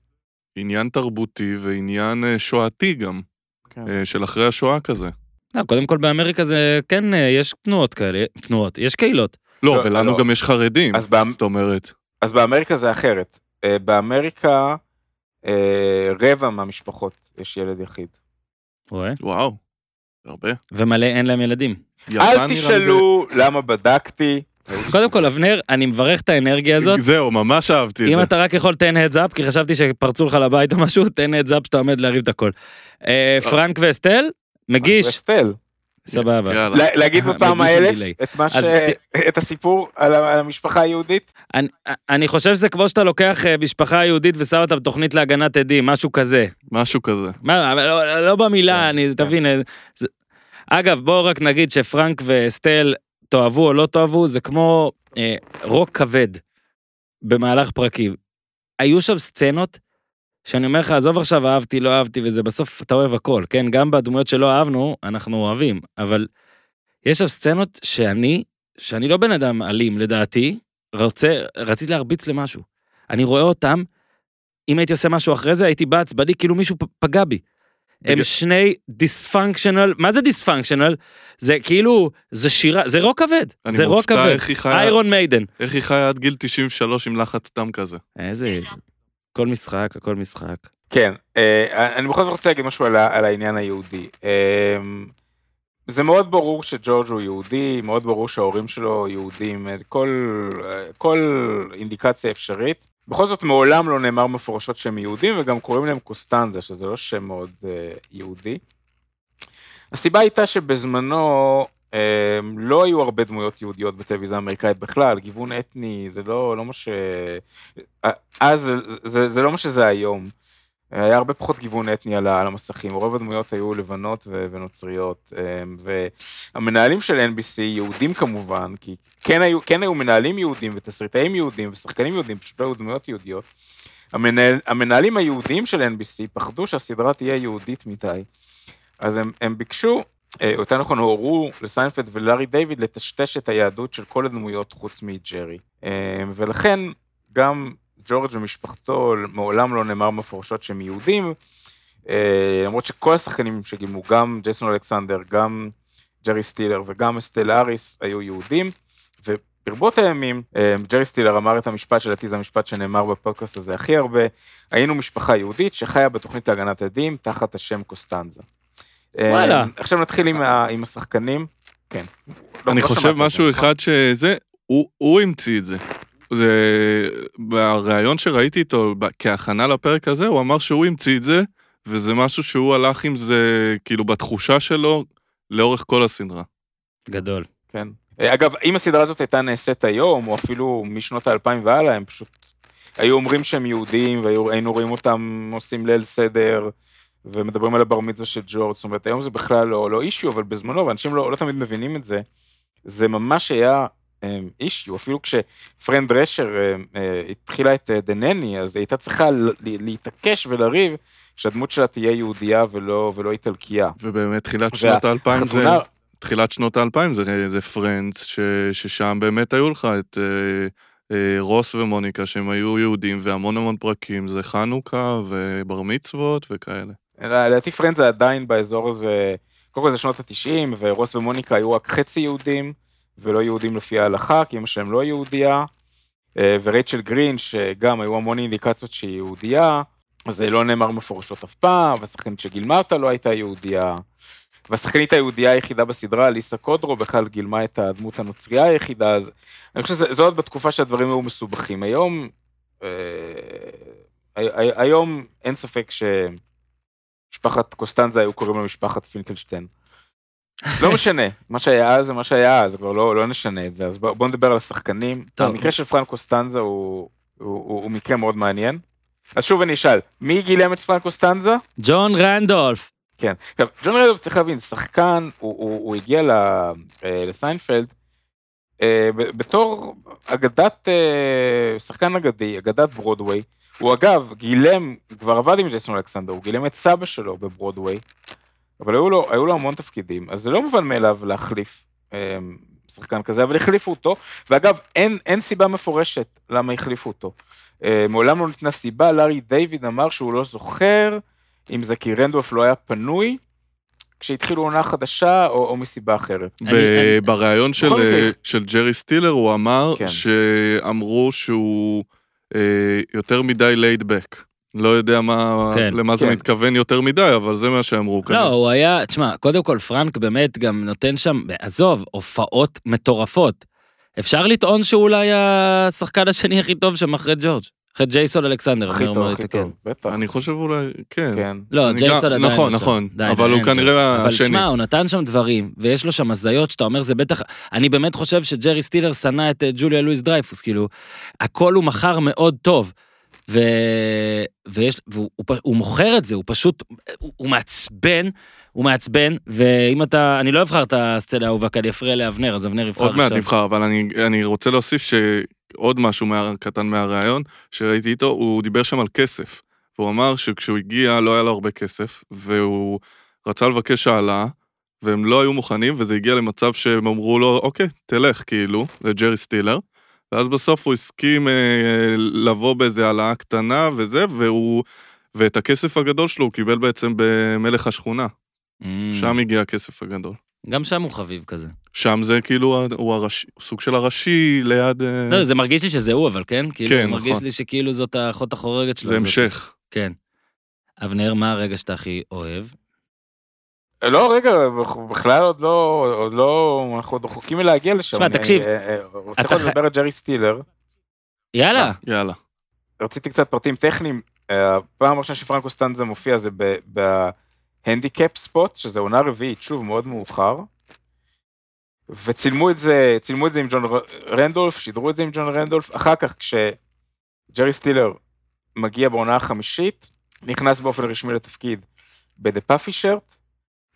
עניין תרבותי ועניין אה, שואתי גם, כן. אה, של אחרי השואה כזה. לא, קודם כל באמריקה זה כן, אה, יש תנועות כאלה, תנועות, יש קהילות. לא, לא, ולנו לא. גם יש חרדים, אז באמ- זאת אומרת. אז באמריקה זה אחרת. אה, באמריקה אה, רבע מהמשפחות יש ילד יחיד. רואה? וואו, הרבה. ומלא אין להם ילדים. אל לי זה- תשאלו למה בדקתי. קודם כל, אבנר, אני מברך את האנרגיה הזאת. זהו, ממש אהבתי את אם זה. אתה רק יכול, תן heads up, כי חשבתי שפרצו לך לבית או משהו, תן heads up שאתה עומד להרים את הכל. פרנק ואסתל, מגיש. סבבה. להגיד בפעם מגיש עם האלף. את מה ש... אז את הסיפור על המשפחה היהודית. אני- אני חושב שזה כמו שאתה לוקח אה, משפחה יהודית ושם אותה בתוכנית להגנת עדים, משהו כזה. משהו כזה. מה, אבל לא, לא במילה, כן, אני, כן. תבין. אה, אגב, בואו רק נגיד שפרנק ואסתל, תאהבו או לא תאהבו, זה כמו אה, רוק כבד במהלך פרקים. היו שם סצנות שאני אומר לך, עזוב עכשיו אהבתי, לא אהבתי, וזה בסוף אתה אוהב הכל, כן? גם בדמויות שלא אהבנו, אנחנו אוהבים, אבל יש שם סצנות שאני, שאני לא בן אדם אלים לדעתי, רוצה, רציתי להרביץ למשהו. אני רואה אותם, אם הייתי עושה משהו אחרי זה, הייתי בא עצבני, כאילו מישהו פגע בי. הם בגלל- שני דיספונקשיונל, מה זה דיספונקשיונל? זה כאילו, זה שירה, זה רוק כבד, זה רוק כבד. איירון מיידן. איך היא חיה עד גיל 93 עם לחץ דם כזה. איזה... כל משחק, הכל משחק. כן, אה, אני בכל זאת רוצה להגיד משהו על על העניין היהודי. אה, זה מאוד ברור שג'ורג' הוא יהודי, מאוד ברור שההורים שלו יהודים, כל, כל אינדיקציה אפשרית. בכל זאת מעולם לא נאמר מפורשות שהם יהודים, וגם קוראים להם קוסטנזה, שזה לא שם מאוד uh, יהודי. הסיבה הייתה שבזמנו לא היו הרבה דמויות יהודיות בטלוויזיה האמריקאית בכלל, גיוון אתני זה לא, לא מה ש... אז זה, זה, זה לא מה שזה היום. היה הרבה פחות גיוון אתני על, המסכים, רוב הדמויות היו לבנות ונוצריות, אמ, והמנהלים של NBC, יהודים כמובן, כי כן היו, כן היו מנהלים יהודים ותסריטאים יהודים ושחקנים יהודים, פשוט לא היו דמויות יהודיות. המנהל, המנהלים היהודים של NBC פחדו שהסדרה תהיה יהודית מדי, אז הם, הם ביקשו, אה, יותר נכון הורו לסיינפלד ולארי דיוויד לטשטש את היהדות של כל הדמויות חוץ מג'רי, אמ, ולכן גם ג'ורג' ומשפחתו מעולם לא נאמר מפורשות שהם יהודים, אה, למרות שכל השחקנים שגילמו, גם ג'ייסון אלכסנדר, גם ג'רי סטילר וגם אסטל האריס היו יהודים, וברבות הימים אה, ג'רי סטילר אמר את המשפט שלדעתי זה המשפט שנאמר בפודקאסט הזה הכי הרבה, היינו משפחה יהודית שחיה בתוכנית להגנת עדים תחת השם קוסטנזה. אה, וואלה. עכשיו נתחיל עם, עם השחקנים. כן. אני לא חושב משהו? אחד שזה, הוא, הוא המציא את זה. זה, בריאיון שראיתי איתו כהכנה לפרק הזה, הוא אמר שהוא המציא את זה, וזה משהו שהוא הלך עם זה, כאילו, בתחושה שלו, לאורך כל הסדרה. גדול. כן. אגב, אם הסדרה הזאת הייתה נעשית היום, או אפילו משנות האלפיים והלאה, הם פשוט היו אומרים שהם יהודים, והיינו רואים אותם עושים ליל סדר, ומדברים על הבר מצווה של ג'ורג', זאת אומרת, היום זה בכלל לא, לא אישיו, אבל בזמנו, ואנשים לא, לא תמיד מבינים את זה, זה ממש היה אישיו, אפילו כשפרנד רשר אה, אה, התחילה את דנני, אה, אז היא הייתה צריכה להתעקש ולריב שהדמות שלה תהיה יהודייה ולא, ולא איטלקייה. ובאמת תחילת שנות האלפיים זה... תחילת שנות האלפיים זה, זה פרנדס, ש, ששם באמת היו לך את אה, אה, רוס ומוניקה שהם היו יהודים והמון המון פרקים, זה חנוכה ובר מצוות וכאלה. לדעתי פרנדס זה עדיין באזור הזה, קודם כל זה שנות התשעים, ורוס ומוניקה היו רק חצי יהודים. ולא יהודים לפי ההלכה, כי אמא שלהם לא יהודייה, אה, ורייצ'ל גרין, שגם היו המון אינדיקציות שהיא יהודייה, אז זה לא נאמר מפורשות אף פעם, והשחקנית שגילמה אותה לא הייתה יהודייה. והשחקנית היהודייה היחידה בסדרה, ליסה קודרו, בכלל גילמה את הדמות הנוצרייה היחידה, אז אני חושב שזה עוד בתקופה שהדברים היו מסובכים. היום, אה, היום אין ספק שמשפחת קוסטנזה היו קוראים לה משפחת פינקלשטיין. לא משנה, מה שהיה אז זה מה שהיה אז, כבר לא, לא נשנה את זה, אז בוא, בוא נדבר על השחקנים. טוב. המקרה של פרנקו סטנזה הוא, הוא, הוא, הוא מקרה מאוד מעניין. אז שוב אני אשאל, מי גילם את פרנקו סטנזה? ג'ון רנדולף. כן, עכשיו, ג'ון רנדולף צריך להבין, שחקן, הוא, הוא, הוא הגיע אה, לסיינפלד אה, בתור אגדת, אה, שחקן אגדי, אגדת ברודוויי. הוא אגב גילם, כבר עבד עם ג'ייסון אלכסנדר, הוא גילם את סבא שלו בברודוויי. אבל היו לו, היו לו המון תפקידים, אז זה לא מובן מאליו להחליף אה, שחקן כזה, אבל החליפו אותו, ואגב, אין, אין סיבה מפורשת למה החליפו אותו. אה, מעולם לא ניתנה סיבה, לארי דיוויד אמר שהוא לא זוכר אם זה כי רנדולף לא היה פנוי, כשהתחילו עונה חדשה, או, או מסיבה אחרת. בריאיון של, של ג'רי סטילר הוא אמר כן. שאמרו שהוא יותר מדי לייד בק. לא יודע מה, כן, למה כן. זה מתכוון יותר מדי, אבל זה מה שאמרו כאן. לא, הוא היה, תשמע, קודם כל פרנק באמת גם נותן שם, עזוב, הופעות מטורפות. אפשר לטעון שהוא אולי השחקן השני הכי טוב שם אחרי ג'ורג'. אחרי ג'ייסון אלכסנדר, הכי טוב, הכי טוב, בטח. אני חושב אולי, כן. כן. לא, ג'ייסון עדיין נכון, נכון, אבל הוא כנראה השני. אבל תשמע, הוא נתן שם דברים, ויש לו שם הזיות שאתה אומר, זה בטח... אני באמת חושב שג'רי סטילר שנא את אה, ג'וליה לואיס דרייפוס, כאילו, הכל הוא מכר מאוד טוב. ו... ויש, והוא הוא, הוא מוכר את זה, הוא פשוט, הוא, הוא מעצבן, הוא מעצבן, ואם אתה, אני לא אבחר את הסצנה האהובה, כי אני אפריע לאבנר, אז אבנר יבחר עכשיו. עוד מעט נבחר, אבל אני, אני רוצה להוסיף שעוד משהו מה, קטן מהראיון, שראיתי איתו, הוא דיבר שם על כסף. והוא אמר שכשהוא הגיע לא היה לו הרבה כסף, והוא רצה לבקש העלאה, והם לא היו מוכנים, וזה הגיע למצב שהם אמרו לו, אוקיי, תלך, כאילו, לג'רי סטילר. ואז בסוף הוא הסכים אה, לבוא באיזה העלאה קטנה וזה, והוא... ואת הכסף הגדול שלו הוא קיבל בעצם במלך השכונה. Mm. שם הגיע הכסף הגדול. גם שם הוא חביב כזה. שם זה כאילו, הוא הראשי, סוג של הראשי ליד... אה, לא, זה מרגיש לי שזה הוא, אבל כן? כאילו, כן, נכון. מרגיש לי שכאילו זאת האחות החורגת שלו. זה המשך. כן. אבנר, מה הרגע שאתה הכי אוהב? לא, רגע, בכלל עוד לא, עוד לא, אנחנו עוד רחוקים מלהגיע לשם. תשמע, אני- תקשיב, אה, אה, רוצה לדבר על ג'רי סטילר. יאללה. יאללה. רציתי קצת פרטים טכניים. אה, הפעם הראשונה שפרנק קוסטנזה מופיע זה ב Handicap Spot, שזה עונה רביעית, שוב, מאוד מאוחר. וצילמו את זה, צילמו את זה עם ג'ון רנדולף, שידרו את זה עם ג'ון רנדולף. אחר כך, כשג'רי סטילר מגיע בעונה החמישית, נכנס באופן רשמי לתפקיד ב-The Puffy Shirt,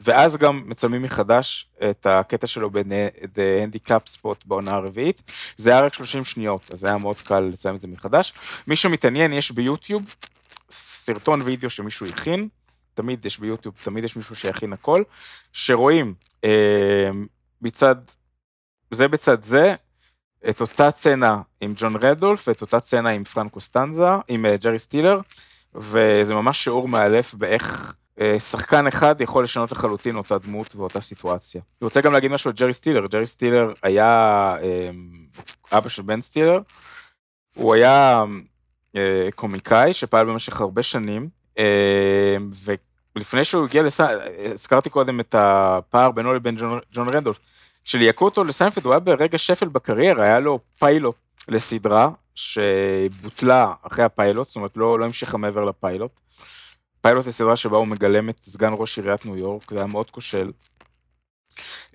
ואז גם מצלמים מחדש את הקטע שלו ב-The Handicap Spot בעונה הרביעית. זה היה רק 30 שניות, אז היה מאוד קל לצלם את זה מחדש. מי שמתעניין, יש ביוטיוב סרטון וידאו שמישהו הכין, תמיד יש ביוטיוב, תמיד יש מישהו שיכין הכל, שרואים אה, מצד, זה בצד זה, את אותה סצנה עם ג'ון רנדולף ואת אותה סצנה עם פרנק קוסטנזה, עם אה, ג'רי סטילר, וזה ממש שיעור מאלף באיך אה, שחקן אחד יכול לשנות לחלוטין אותה דמות ואותה סיטואציה. אני רוצה גם להגיד משהו על ג'רי סטילר, ג'רי סטילר היה אה, אבא של בן סטילר, הוא היה אה, קומיקאי שפעל במשך הרבה שנים, אה, ולפני שהוא הגיע לס... הזכרתי קודם את הפער בינו לבין ג'ון, ג'ון רנדולף. כשליהקו אותו לסיינפלד הוא היה ברגע שפל בקריירה, היה לו פיילוט לסדרה שבוטלה אחרי הפיילוט, זאת אומרת לא, לא המשיכה מעבר לפיילוט. פיילוט לסדרה שבה הוא מגלם את סגן ראש עיריית ניו יורק, זה היה מאוד כושל.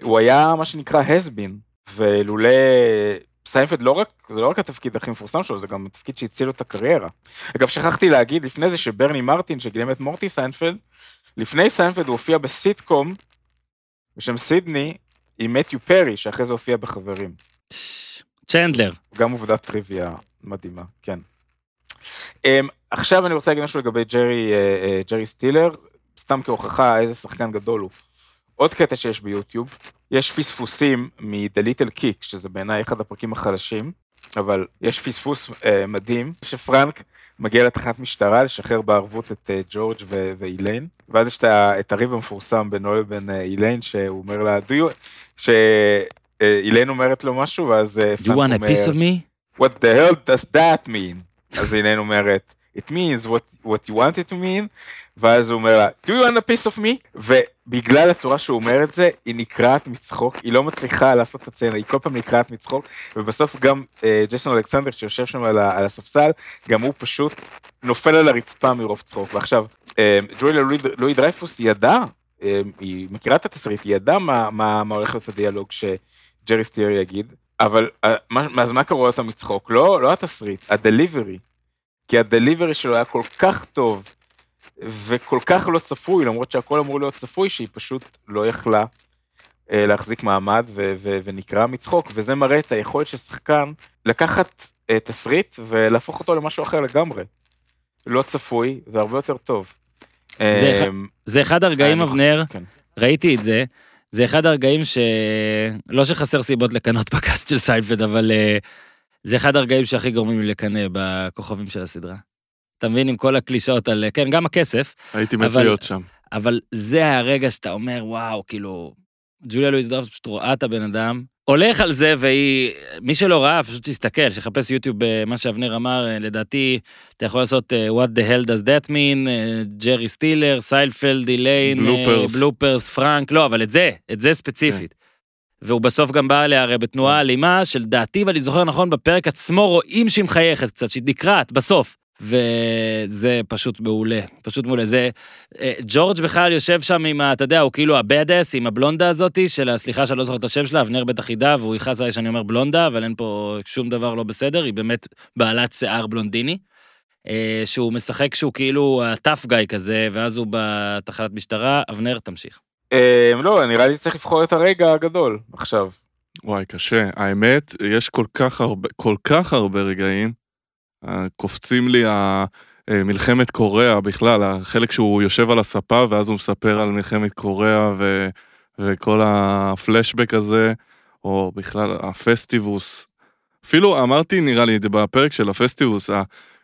הוא היה מה שנקרא has been, ולולא סיינפלד לא רק, זה לא רק התפקיד הכי מפורסם שלו, זה גם התפקיד שהציל לו את הקריירה. אגב, שכחתי להגיד לפני זה שברני מרטין, שגילם את מורטי סיינפלד, לפני סיינפלד הוא הופיע בסיטקום בשם סידני עם מתיו פרי, שאחרי זה הופיע בחברים. צ'נדלר. גם עובדת טריוויה מדהימה, כן. אמ, עכשיו אני רוצה להגיד משהו לגבי ג'רי, אה, אה, ג'רי סטילר, סתם כהוכחה איזה שחקן גדול הוא. עוד קטע שיש ביוטיוב, יש פספוסים מ-The Little Kick, שזה בעיניי אחד הפרקים החלשים, אבל יש פספוס uh, מדהים, שפרנק מגיע לתחנת משטרה לשחרר בערבות את uh, ג'ורג' ו- ואיליין, ואז יש את הריב המפורסם בינו לבין uh, איליין, שהוא אומר לה, do you... שאיליין אומרת לו משהו, ואז uh, Do you פרנק want a אומר, piece of me? what the hell does that mean? אז אילן אומרת, it means what, what you want it to mean, ואז הוא אומר לה, do you want a piece of me? ובגלל הצורה שהוא אומר את זה, היא נקרעת מצחוק, היא לא מצליחה לעשות את הצלע, היא כל פעם נקרעת מצחוק, ובסוף גם אה, ג'ייסון אלכסנדר שיושב שם על, על הספסל, גם הוא פשוט נופל על הרצפה מרוב צחוק. ועכשיו, אה, ג'ואלה לואי, לואי דרייפוס ידעה, אה, היא מכירה את התסריט, היא ידעה מה, מה, מה הולך להיות הדיאלוג שג'רי סטיר יגיד, אבל אה, מה, אז מה קורה אותה מצחוק? לא, לא התסריט, הדליברי. כי הדליברי שלו היה כל כך טוב, וכל כך לא צפוי, למרות שהכל אמור להיות צפוי, שהיא פשוט לא יכלה אה, להחזיק מעמד ו- ו- ונקרע מצחוק, וזה מראה את היכולת של שחקן לקחת אה, תסריט ולהפוך אותו למשהו אחר לגמרי. לא צפוי והרבה יותר טוב. זה אחד- אה, זה אחד הרגעים, אה, נכון, אבנר, כן. ראיתי את זה, זה אחד הרגעים ש... לא שחסר סיבות לקנא בקאסט של סיינפלד, אבל אה, זה אחד הרגעים שהכי גורמים לי לקנא בכוכבים של הסדרה. אתה מבין, עם כל הקלישאות על... כן, גם הכסף, הייתי מת להיות שם. אבל זה הרגע שאתה אומר, וואו, כאילו, ג'וליה לואיס דרייפוס פשוט רואה את הבן אדם, הולך על זה, והיא, מי שלא ראה, פשוט שיסתכל, שיחפש יוטיוב במה שאבנר אמר, אה, לדעתי, אתה יכול לעשות אה, What the hell does that mean, אה, ג'רי סטילר, סיינפלד, איליין, bloopers. Bloopers, פרנק, לא, אבל את זה, את זה ספציפית. והוא בסוף גם בא אליה הרי בתנועה אלימה, שלדעתי, ואני זוכר נכון, בפרק עצמו רואים שהיא מחייכת קצת, שהיא נקרעת, בסוף. וזה פשוט מעולה, פשוט מעולה. זה, אה, ג'ורג' בכלל יושב שם עם ה... אתה יודע, הוא כאילו הבאדס עם הבלונדה הזאתי, של הסליחה שאני לא זוכר את השם שלה, אבנר בטח ידע, והוא יכעס עליי שאני אומר בלונדה, אבל אין פה שום דבר לא בסדר, היא באמת בעלת שיער בלונדיני. אה, שהוא משחק שהוא כאילו הטאף גאי כזה, ואז הוא בתחנת משטרה. אבנר, תמשיך. אה, לא, נראה לי צריך לבחור את הרגע הגדול עכשיו. וואי, קשה. האמת, יש כל כך הרבה, כל כך הרבה רגעים. אה, קופצים לי ה... אה, מלחמת קוריאה בכלל, החלק שהוא יושב על הספה ואז הוא מספר על מלחמת קוריאה ו... וכל הפלשבק הזה, או בכלל הפסטיבוס. אפילו אמרתי, נראה לי את זה בפרק של הפסטיבוס, ה...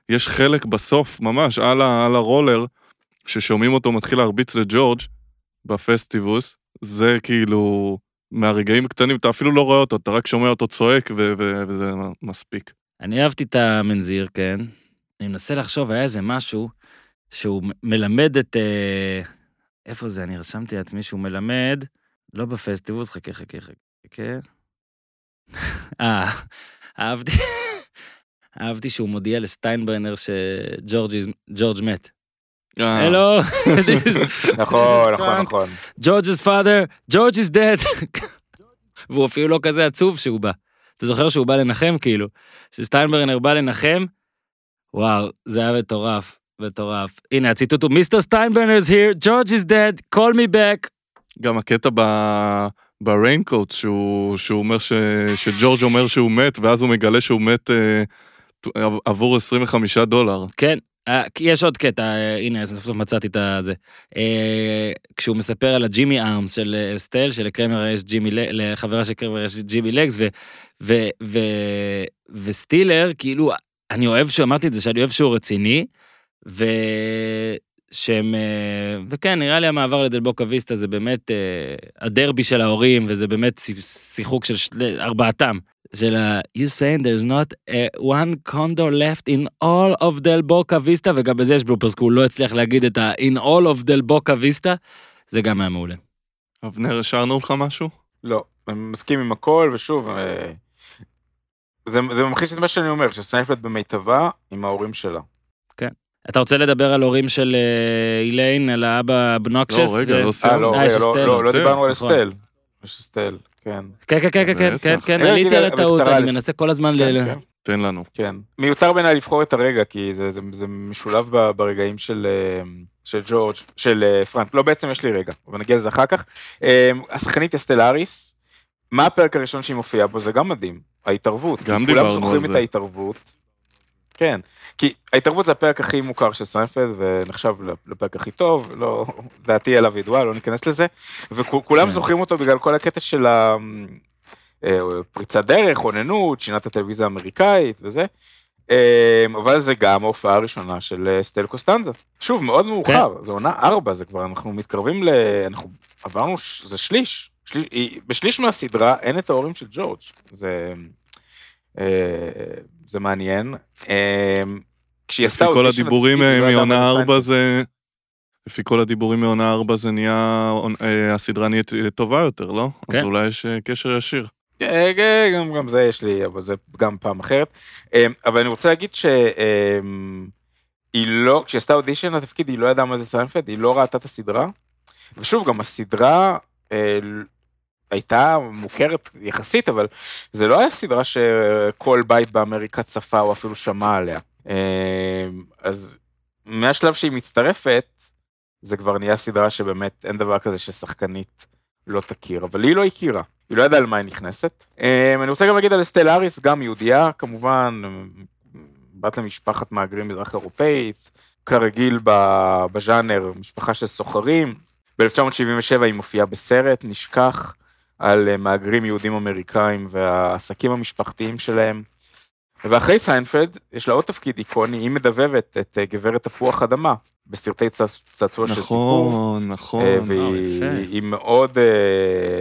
יש חלק בסוף, ממש, על, ה... על הרולר, ששומעים אותו מתחיל להרביץ לג'ורג' בפסטיבוס, זה כאילו מהרגעים הקטנים, אתה אפילו לא רואה אותו, אתה רק שומע אותו צועק ו... ו... וזה מספיק. אני אהבתי את המנזיר, כן. אני מנסה לחשוב, היה איזה משהו שהוא מלמד את, אה, איפה זה? אני רשמתי לעצמי שהוא מלמד, לא בפסטיבוס, חכה, חכה, חכה. אה, אהבתי, אהבתי שהוא מודיע לסטיינברנר שג'ורג' מת. אה, הלו, נכון, נכון, נכון. George's father, George is dead. והוא אפילו לא כזה עצוב שהוא בא. אתה זוכר שהוא בא לנחם כאילו? שסטיינברנר בא לנחם, וואו, זה היה מטורף, מטורף. הנה הציטוט הוא, Mr. Steinbrenner is here, George is dead, call me back. גם הקטע ב... ב raincoat, שהוא, שהוא אומר ש, שג'ורג' אומר שהוא מת, ואז הוא מגלה שהוא מת אה, עבור 25 דולר. כן, אה, יש עוד קטע, אה, הנה, סוף סוף מצאתי את הזה. אה, כשהוא מספר על הג'ימי ארמס של אה, סטל, שלקרמר יש ג'ימי, לחברה של קרמר יש ג'ימי לגס, וסטילר, כאילו, אני אוהב שהוא, אמרתי את זה, שאני אוהב שהוא רציני, ושהם, אה, וכן, נראה לי המעבר לדלבוקה ויסטה זה באמת אה, הדרבי של ההורים, וזה באמת שי- שיחוק של ארבעתם. של ה... You saying there's not a one condor left in all of Del Boca Vista, וגם בזה יש בלופרס, כי הוא לא הצליח להגיד את ה- in all of Del Boca Vista, זה גם היה מעולה. אבנר, השארנו לך משהו? לא, אני מסכים עם הכל, ושוב, אה, זה, זה ממחיש את מה שאני אומר, שסניפלד במיטבה עם ההורים שלה. אתה רוצה לדבר על הורים של אה, איליין, על האבא בנוקשס? לא, רגע, ו- לא אה, סיימנו. לא, אה, לא. לא, לא דיברנו על נכון. אסטל. יש אסטל, כן. כן, כן, כן, כן, כן, כן. כן, אני עליתי על הטעות, אני מנסה כל הזמן ל... כן, ל- כן. תן לנו. כן. מיותר בעיניי לבחור את הרגע, כי זה, זה, זה משולב ברגעים של, אה, של ג'ורג', של אה, פרנק. לא, בעצם יש לי רגע, אבל נגיע לזה אחר כך. אה, השחקנית אסטל האריס, מה הפרק הראשון שהיא מופיעה בו? זה גם מדהים, ההתערבות. גם כולם דיברנו על זוכרים זה. את ההתערבות. כן, כי ההתערבות זה הפרק הכי מוכר של סיינפלד, ונחשב לפרק הכי טוב, לא, דעתי עליו ידועה, לא ניכנס לזה, וכולם כן. זוכרים אותו בגלל כל הקטע של ה... אה, דרך, אוננות, שינת הטלוויזיה האמריקאית וזה. אה, אבל זה גם ההופעה הראשונה של אה, סטל קוסטנזה. שוב, מאוד מאוחר, זה עונה ארבע, זה כבר, אנחנו מתקרבים ל... אנחנו עברנו, זה שליש. שליש בשליש מהסדרה אין את ההורים של ג'ורג'. זה... אה, זה מעניין. אה, כשהיא עשתה לפי כל הדיבורים ידעה מעונה זה ארבע. זה... לפי כל הדיבורים מעונה ארבע זה נהיה... אה, הסדרה נהיית טובה יותר, לא? כן. אז אולי יש אה, קשר ישיר. אה, כן, גם, גם זה יש לי, אבל זה גם פעם אחרת. אה, אבל אני רוצה להגיד שהיא לא, כשהיא עשתה אודישן לתפקיד, היא לא ידעה מה זה סיינפלד, היא לא ראתה את הסדרה. ושוב, גם הסדרה אה, הייתה מוכרת יחסית, אבל זה לא היה סדרה שכל בית באמריקה צפה או אפילו שמע עליה. אה, אז מהשלב שהיא מצטרפת, זה כבר נהיה סדרה שבאמת אין דבר כזה ששחקנית לא תכיר, אבל היא לא הכירה. היא לא ידעה על מה היא נכנסת. Um, אני רוצה גם להגיד על אסטל אריס, גם יהודייה כמובן, בת למשפחת מהגרים מזרח אירופאית, כרגיל בז'אנר, משפחה של סוחרים. ב-1977 היא מופיעה בסרט, נשכח, על אה, מהגרים יהודים אמריקאים והעסקים המשפחתיים שלהם. ואחרי סיינפלד, יש לה עוד תפקיד איקוני, היא מדבבת את אה, גברת תפוח אדמה, בסרטי צ- צעצוע של סיפור. נכון, נכון. אה. והיא היא מאוד, אה,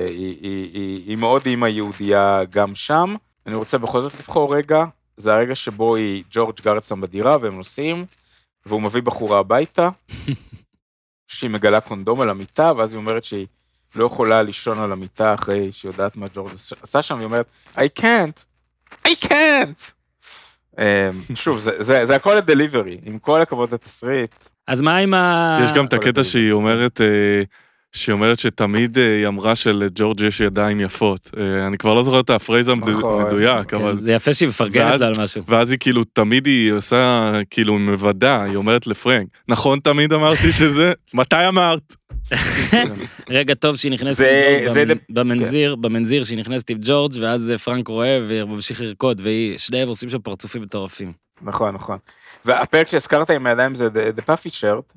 היא- היא- היא היא מאוד אימא יהודייה גם שם. אני רוצה בכל זאת לבחור רגע, זה הרגע שבו היא, ג'ורג' גר אצלם בדירה והם נוסעים, והוא מביא בחורה הביתה, שהיא מגלה קונדום על המיטה, ואז היא אומרת שהיא לא יכולה לישון על המיטה אחרי שהיא יודעת מה ג'ורג' עשה שם, היא אומרת, I can't, I can't. אה, שוב, זה- זה זה הכל ה delivery, עם כל הכבוד לתסריט. אז מה עם ה... יש גם את הקטע. שהיא אומרת, אה, שהיא אומרת שתמיד אה, היא אמרה שלג'ורג' יש ידיים יפות. אה, אני כבר לא זוכר את ה phrase נכון. המדויק, כן, אבל... זה יפה שהיא מפרגנת ואז- לה על משהו. ואז היא כאילו, תמיד היא עושה, כאילו, היא מוודא, היא אומרת לפרנק, נכון תמיד אמרתי שזה? מתי אמרת? רגע טוב שהיא נכנסת עם ג'ורג' ד- במנזיר, במנזיר שהיא נכנסת עם ג'ורג', ואז פרנק רואה וממשיך לרקוד, והיא, שניהם עושים שם פרצופים מטורפים. נכון, נכון. והפרק שהזכרת עם הידיים זה The, The Puffy Shirt,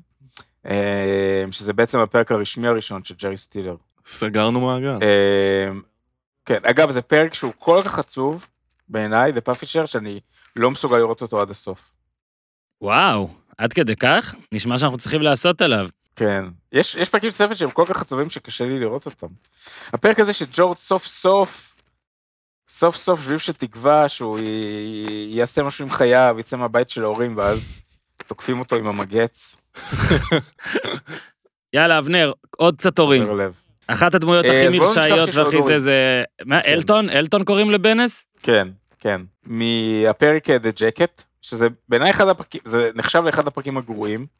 אה, שזה בעצם הפרק הרשמי הראשון של ג'רי סטילר. סגרנו מעגל. אה, כן, אגב, זה פרק שהוא כל כך עצוב בעיניי, The Puffy Shirt, שאני לא מסוגל לראות אותו עד הסוף. וואו, עד כדי כך? נשמע שאנחנו צריכים לעשות עליו. כן. יש, יש פרקים בספר שהם כל כך עצובים שקשה לי לראות אותם. הפרק הזה שג'ורג' סוף סוף, סוף סוף שביב של תקווה שהוא י- י- יעשה משהו עם חייו, יצא מהבית של ההורים, ואז תוקפים אותו עם המגץ. יאללה, אבנר, עוד קצת הורים. אחת הדמויות אה, הכי מרשעיות והכי זה. זה... מה, אלטון? אלטון קוראים לבנס? כן, כן. מהפרק The Jacket, שזה בעיניי אחד הפרקים, זה נחשב לאחד הפרקים הגרועים.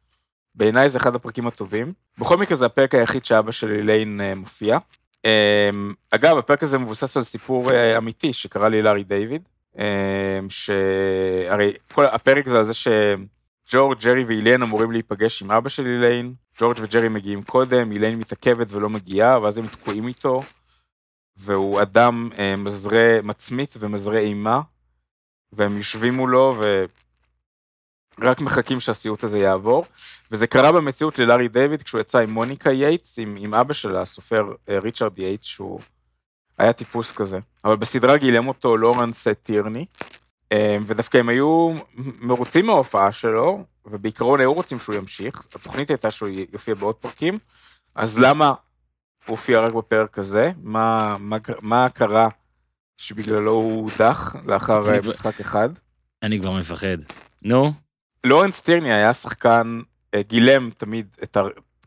בעיניי זה אחד הפרקים הטובים. בכל מקרה זה הפרק היחיד שאבא של אליין אה, מופיע. אה, אגב, הפרק הזה מבוסס על סיפור אה, אמיתי שקרה לילארי דיוויד. אה, שהרי כל הפרק זה על זה שג'ורג', ג'רי ואיליין אמורים להיפגש עם אבא של איליין. ג'ורג' וג'רי מגיעים קודם, איליין מתעכבת ולא מגיעה, ואז הם תקועים איתו. והוא אדם אה, מזרה, מצמית ומזרה אימה, והם יושבים מולו ורק מחכים שהסיוט הזה יעבור. וזה קרה במציאות ללארי דיוויד כשהוא יצא עם מוניקה יייטס, עם, עם אבא שלה, הסופר אה, ריצ'רד יייטס, שהוא היה טיפוס כזה. אבל בסדרה גילם אותו לורנס טירני, אה, ודווקא הם היו מרוצים מההופעה שלו, ובעיקרון היו רוצים שהוא ימשיך. התוכנית הייתה שהוא יופיע בעוד פרקים, אז למה הוא הופיע רק בפרק הזה? מה, מה, מה קרה שבגללו הוא הודח לאחר אה, משחק אחד? אני כבר מפחד. נו, לורנס טירני היה שחקן, אה, גילם תמיד, את ה...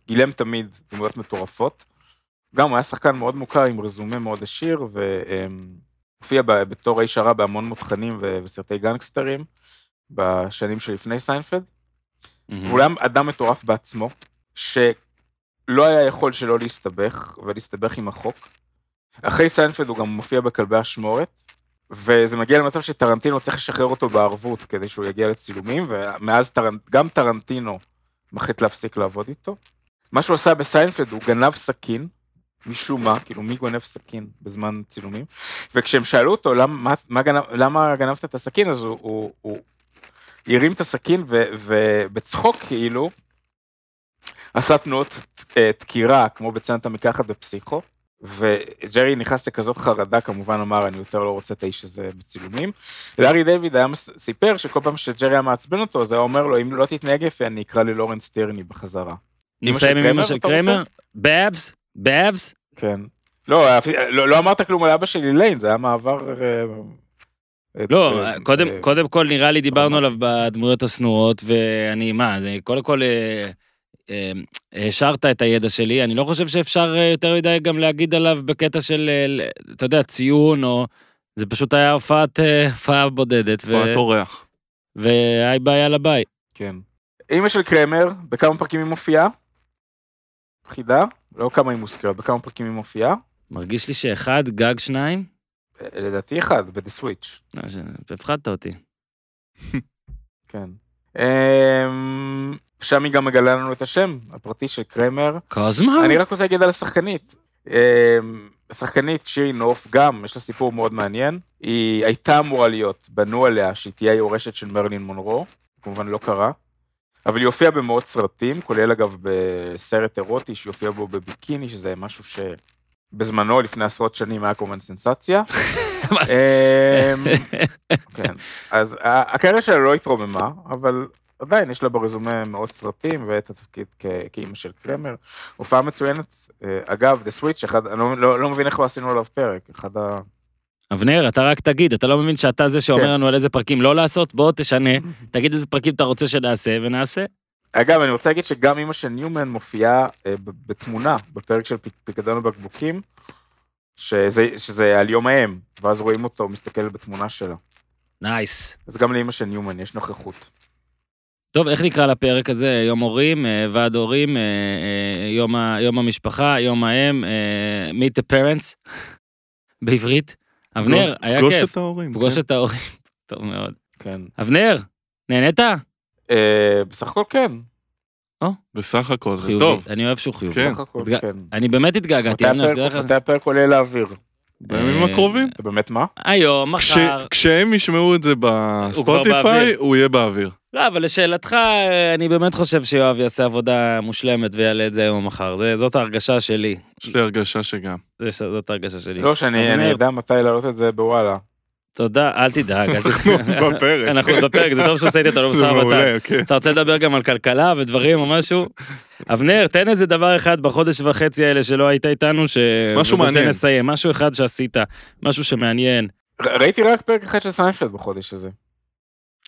גילם תמיד דמויות מטורפות. גם הוא היה שחקן מאוד מוכר עם רזומה מאוד עשיר, והופיע ב- בתור איש הרע בהמון מותחנים וסרטי גנגסטרים בשנים שלפני סיינפלד. מהמם. הוא היה אדם מטורף בעצמו, שלא היה יכול שלא להסתבך, ולהסתבך עם החוק. אחרי סיינפלד הוא גם מופיע בכלבי אשמורת, וזה מגיע למצב שטרנטינו צריך לשחרר אותו בערבות כדי שהוא יגיע לצילומים, ומאז טרנ... גם טרנטינו מחליט להפסיק לעבוד איתו. מה שהוא עשה בסיינפלד הוא גנב סכין, משום מה, כאילו מי גונב סכין בזמן צילומים, וכשהם שאלו אותו למה, מה, מה גנב, למה גנבת את הסכין, אז הוא, הוא, הוא הרים את הסכין ו, ובצחוק כאילו, עשה תנועות אה, דקירה כמו בצנת המקחת בפסיכו, וג'רי נכנס לכזאת חרדה כמובן אמר אני יותר לא רוצה את האיש הזה בצילומים. לארי דיוויד היה סיפר שכל פעם שג'רי היה מעצבן אותו אז היה אומר לו אם לא תתנהג יפה אני אקרא ללורנס טירני בחזרה. נסיים עם אמא קרמר, של קריימר? באבס? באבס? כן. לא, לא, לא אמרת כלום על אבא של איליין, זה היה מעבר... אה, לא, אה, קודם, אה, קודם כל נראה לי דיברנו. עליו בדמויות השנואות, ואני, מה, זה קודם כל אה, העשרת את הידע שלי, אני לא חושב שאפשר אה, יותר מדי גם להגיד עליו בקטע של, אה, אתה יודע, ציון, או... זה פשוט היה הופעת, אה, הופעה בודדת, הופעת אורח. והי ביי יאללה ביי. כן. אימא של קרמר, בכמה פרקים היא מופיעה? חידה? לא כמה היא מוזכרת, בכמה פרקים היא מופיעה? מרגיש לי שאחד, גג שניים? לדעתי אחד. לא, ש- הפחדת אותי. כן. שם היא גם מגלה לנו את השם הפרטי של קרמר. קוזמה? אני רק רוצה להגיד על השחקנית. אמ, השחקנית שירי נוף גם, יש לה סיפור מאוד מעניין. היא הייתה אמורה להיות, בנו עליה שהיא תהיה היורשת של מרלין מונרו, כמובן לא קרה. אבל היא הופיעה במאות סרטים, כולל אגב בסרט אירוטי שהיא הופיעה בו בביקיני, שזה משהו שבזמנו, לפני עשרות שנים, היה כמובן סנסציה. אמ, כן, אז הקריירה שלה לא התרוממה, אבל עדיין יש לה ברזומה מאות סרטים ואת התפקיד כאימא של קרמר. הופעה מצוינת, אה, אגב, The Switch, אחד, אני לא, לא, לא מבין איך לא עשינו עליו פרק, אחד ה... אבנר, אתה רק תגיד, אתה לא מבין שאתה זה שאומר כן. לנו על איזה פרקים לא לעשות? בוא תשנה, תגיד איזה פרקים אתה רוצה שנעשה, ונעשה. אגב, אני רוצה להגיד שגם אימא של ניומן מופיעה אה, בתמונה בפרק של פיקדון הבקבוקים, שזה, שזה על יום האם, ואז רואים אותו מסתכל בתמונה שלה. nice. אז גם לאימא של ניומן יש נוכחות. טוב, איך נקרא לפרק הזה? יום הורים, אה, ועד הורים, אה, אה, יום ה- יום המשפחה, יום האם, meet the parents, בעברית. אבנר, היה פגוש כיף. את ההורים. פגוש כן. את ההורים. טוב מאוד. כן. אבנר, נהנית? אה, בסך הכל כן. בסך הכל, זה. טוב. אני אוהב שהוא חיובי. כן. כן. אני באמת התגעגעתי. מתי הפרק- עולה לאוויר? בימים הקרובים. באמת מה? היום, מחר. כשהם ישמעו את זה בספוטיפיי. הוא יהיה באוויר. לא, אבל לשאלתך, אה, אני באמת חושב שיואב יעשה עבודה מושלמת ויעלה את זה היום או מחר. זה- זאת ההרגשה שלי. יש לי הרגשה שגם. זה- זאת ההרגשה שלי. לא, שאני. אדע מתי להעלות את זה בוואלה. תודה, אל תדאג. אל אנחנו תדאג. בפרק. אנחנו בפרק, זה טוב במשא ומתן. מעולה, כן. אתה רוצה לדבר גם על כלכלה ודברים או משהו? אבנר, תן איזה דבר אחד בחודש וחצי האלה שלא היית איתנו, ש... משהו ובזה מעניין. נסיים, משהו אחד שעשית, משהו שמעניין. ראיתי רק פרק אחד של סיינפלד בחודש הזה.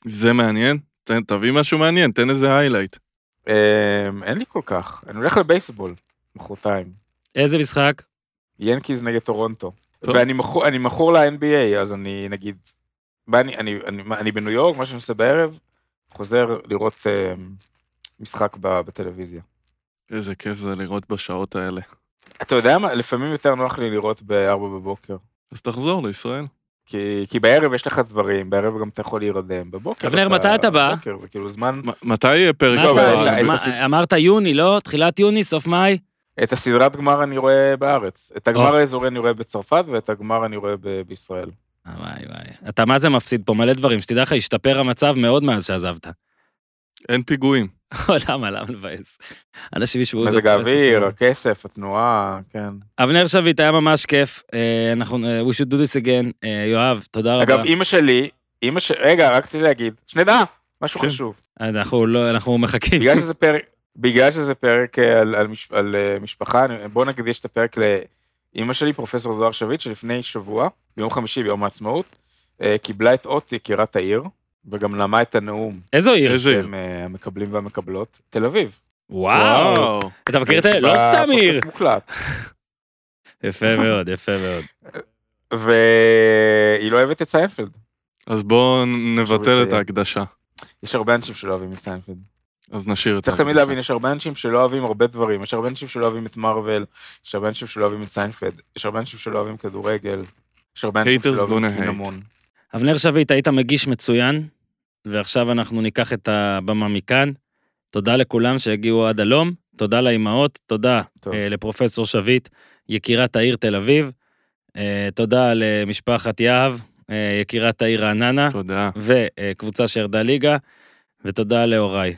זה מעניין? תן- תביא משהו מעניין, תן איזה highlight. אמ, אין לי כל כך, אני הולך לבייסבול, מחרתיים. איזה משחק? ינקיז נגד טורונטו. טוב. ואני מכור, אני מכור ל-NBA, אז אני נגיד, אני, אני, אני, אני בניו יורק, מה שאני עושה בערב, חוזר לראות אה, משחק ב, בטלוויזיה. איזה כיף זה לראות בשעות האלה. אתה יודע מה, לפעמים יותר נוח לי לראות ב-4 בבוקר. אז תחזור לישראל. כי, כי בערב יש לך דברים, בערב גם אתה יכול להירדם, בבוקר. אבנר, מתי אתה בא? בבוקר זה כאילו זמן, מתי יהיה פרק הבא? היית- אמרת יוני, לא? תחילת יוני, סוף מאי? את הסדרת גמר אני רואה בארץ. את הגמר האזורי אני רואה בצרפת, ואת הגמר אני רואה בישראל. אה, וואי וואי. אתה מה זה מפסיד פה מלא דברים, שתדע לך, השתפר המצב מאוד מאז שעזבת. אין פיגועים. למה, למה לבאס? אנשים ישבו... איזה מזג עשר האוויר. הכסף, התנועה, כן. אבנר שביט, היה ממש כיף. אה, אנחנו, אה, we should do this again. אה, יואב, תודה רבה. אגב, אימא שלי, אימא ש... רגע, רק רציתי להגיד, שנדע, משהו כן. חשוב. אנחנו לא, אנחנו מחכים. בגלל שזה פרק, בגלל שזה פרק על, על, מש, על משפחה, אני- בוא נקדיש את הפרק לאימא שלי, פרופסור זוהר שביט, שלפני שבוע, ביום חמישי, ביום העצמאות, קיבלה את אות יקירת העיר, וגם נאמה את הנאום איזו עיר? איזה עיר? אה, המקבלים והמקבלות, תל אביב. וואו. אתה מכיר את ה... לא סתם עיר. יפה מאוד, יפה מאוד. והיא לא אוהבת את סיינפלד. אז בואו נבטל את. ההקדשה. יש הרבה אנשים שלא אוהבים את סיינפלד. אז נשאיר את צריך תמיד להבין, יש הרבה אנשים שלא אוהבים הרבה דברים, יש הרבה אנשים שלא אוהבים את מארוול, יש הרבה אנשים שלא אוהבים את סיינפלד, יש הרבה אנשים שלא אוהבים כדורגל, יש הרבה אנשים שלא אוהבים את. קינמון. אבנר שביט, היית מגיש מצוין, ועכשיו אנחנו ניקח את הבמה מכאן. תודה לכולם שהגיעו עד הלום, תודה לאימהות, תודה טוב. אה, לפרופסור שביט, יקירת העיר תל אביב, אה, תודה למשפחת יהב, אה, יקירת העיר רעננה, תודה. וקבוצה שירדה ליגה, ותודה להוריי.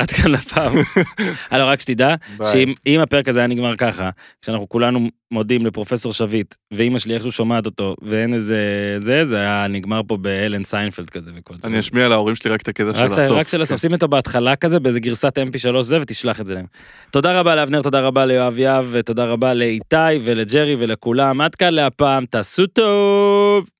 עד כאן לפעם. הלו, רק שתדע. שאם אם הפרק הזה היה נגמר ככה, כשאנחנו כולנו מודים לפרופסור שביט, ואימא שלי איכשהו שומעת אותו, ואין איזה... זה, זה היה נגמר פה באלן סיינפלד כזה וכל זה. אני אשמיע להורים שלי רק את הקטע של הסוף. רק של הסוף, שים אותו בהתחלה כזה, באיזה גרסת mp3 זה, ותשלח את זה להם. תודה רבה לאבנר, תודה רבה ליואב יהב, ותודה רבה לאיתי ולג'רי ולכולם. עד כאן להפעם, תעשו טוב!